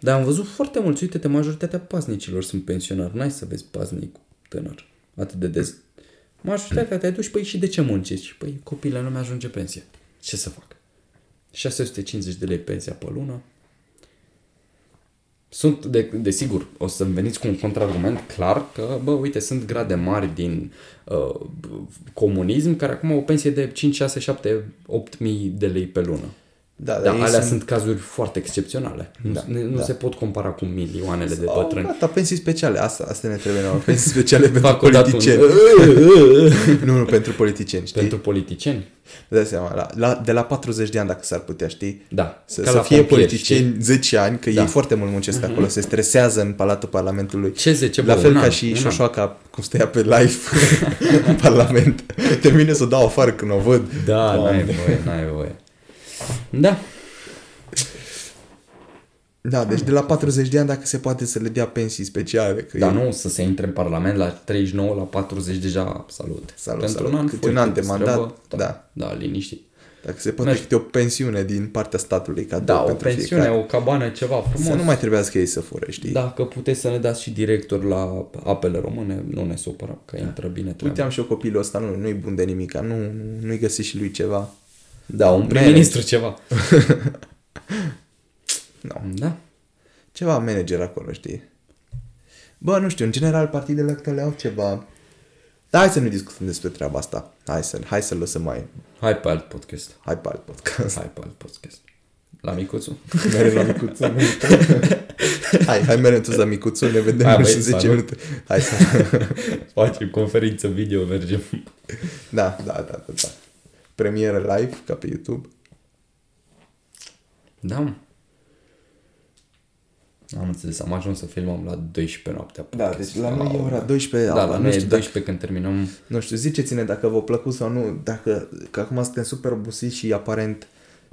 Dar am văzut foarte mulți, uite-te, majoritatea pasnicilor sunt pensionari. N-ai să vezi pasnic tânăr atât de des. Majoritatea te duci, păi și de ce muncești? Păi copilul nu mi-ajunge pensia. Ce să fac? 650 de lei pensia pe lună. Sunt, de, desigur, o să veniți cu un contraargument clar că, bă, uite, sunt grade mari din uh, comunism care acum au o pensie de 5, 6, 7, 8 mii de lei pe lună. Da, Da, ei alea sunt... sunt cazuri foarte excepționale. Da, nu nu da. se pot compara cu milioanele de Au, bătrâni. gata, pensii speciale. Asta, asta ne trebuie nouă. Pensii speciale pentru Fac odată politicieni. un- nu, nu, pentru politicieni, știi? Pentru politicieni? Îți dai seama, la, la, de la 40 de ani, dacă s-ar putea, știi? Da. Să, ca să la fie pompieri, politicieni știi? 10 ani, că Da. ei foarte mult muncesc acolo, se stresează în Palatul Parlamentului. Ce 10, La bă, fel un ca an, și un an. Șoșoaca, cum stăia pe live în Parlament. Termine să o dau afară când o văd. Da, Doamne. n-ai voie, n-ai voie. Da, Da, deci de la 40 de ani, dacă se poate să le dea pensii speciale. Că dar e- nu să se intre în Parlament la 39, la 40 deja, salut. Salut, Pentru salut. un an, Câte foi un an cât de îți mandat, trebuie, da. da. Da, liniștit. Dacă se poate Mergi. câte o pensiune din partea statului ca Da, o pentru pensiune, fiecare. o cabană, ceva frumos. Să nu mai trebuiască ei să fure, știi? Dacă puteți să ne dați și director la apele române, nu ne supărăm, că intră bine treaba. Uite, am și eu copilul ăsta, nu, nu-i bun de nimic, nu, nu-i găsi și lui ceva. Da, un Manage. prim-ministru ceva. Nu. Da. Ceva manager acolo, știi? Bă, nu știu, în general partidele actuale au ceva... Dar hai să nu discutăm despre treaba asta. Hai să, hai să lăsăm mai... Hai pe alt podcast. Hai pe alt podcast. Hai pe alt podcast. La micuțu. Merem la micuțu. hai, hai merem toți la micuțu, ne vedem Hai, hai, băi, și 10 salut. minute. Hai să... Facem conferință video, mergem. Da, da, da, da, da. Premieră live, ca pe YouTube. Da, mă. Am înțeles, am ajuns să filmăm la 12 noaptea. Da, deci la noi e ora 12. Da, apa, la nu noi e știu 12 când terminăm. Nu știu, ziceți-ne dacă v-a plăcut sau nu, dacă, că acum suntem super obosiți și aparent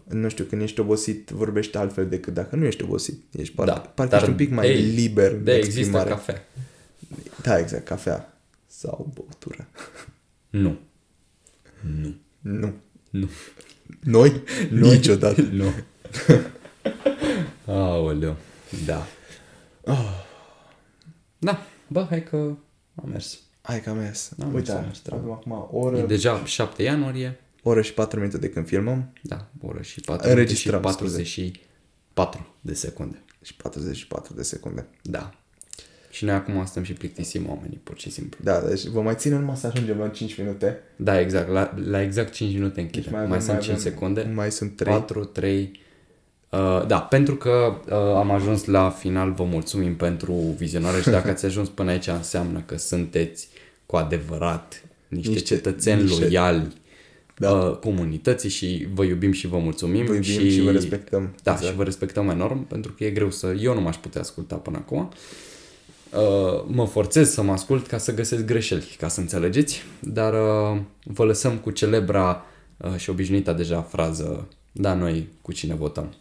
nu știu, când ești obosit, vorbești altfel decât dacă nu ești obosit. Ești par, Da, parcă dar, ești un pic mai ei, liber De există exprimare. cafea. Da, exact, cafea sau băutură. Nu. Nu. Nu. Nu. Noi? Niciodată. Nu. Aoleu. Da. Da. Bă, hai că am mers. Hai că am mers. Am Uite, mers, am mers treaba. avem acum o oră, E deja 7 ianuarie. oră și 4 minute de când filmăm Da, o oră și 4 minute și Înregistrăm, 44 de secunde. și 44 de secunde. Da. Și noi acum stăm și plictisim oamenii, pur și simplu. Da, deci vă mai ținem numai să ajungem la 5 minute. Da, exact. La, la exact 5 minute închidem. Deci mai, avem- mai sunt mai 5 avem- secunde. Mai sunt 3. 4, 3... Uh, da, pentru că uh, am ajuns la final, vă mulțumim pentru vizionare și dacă ați ajuns până aici înseamnă că sunteți cu adevărat niște, Niște- niște cetățeni niște- loiali Da. uh, comunității și vă iubim și vă mulțumim. Vă iubim și vă respectăm. Da, Exact. și vă respectăm enorm pentru că e greu să... Eu nu m-aș putea asculta până acum. Uh, mă forțez să mă ascult ca să găsesc greșeli, ca să înțelegeți, dar uh, vă lăsăm cu celebra uh, și obișnuita deja frază, da, noi cu cine votăm.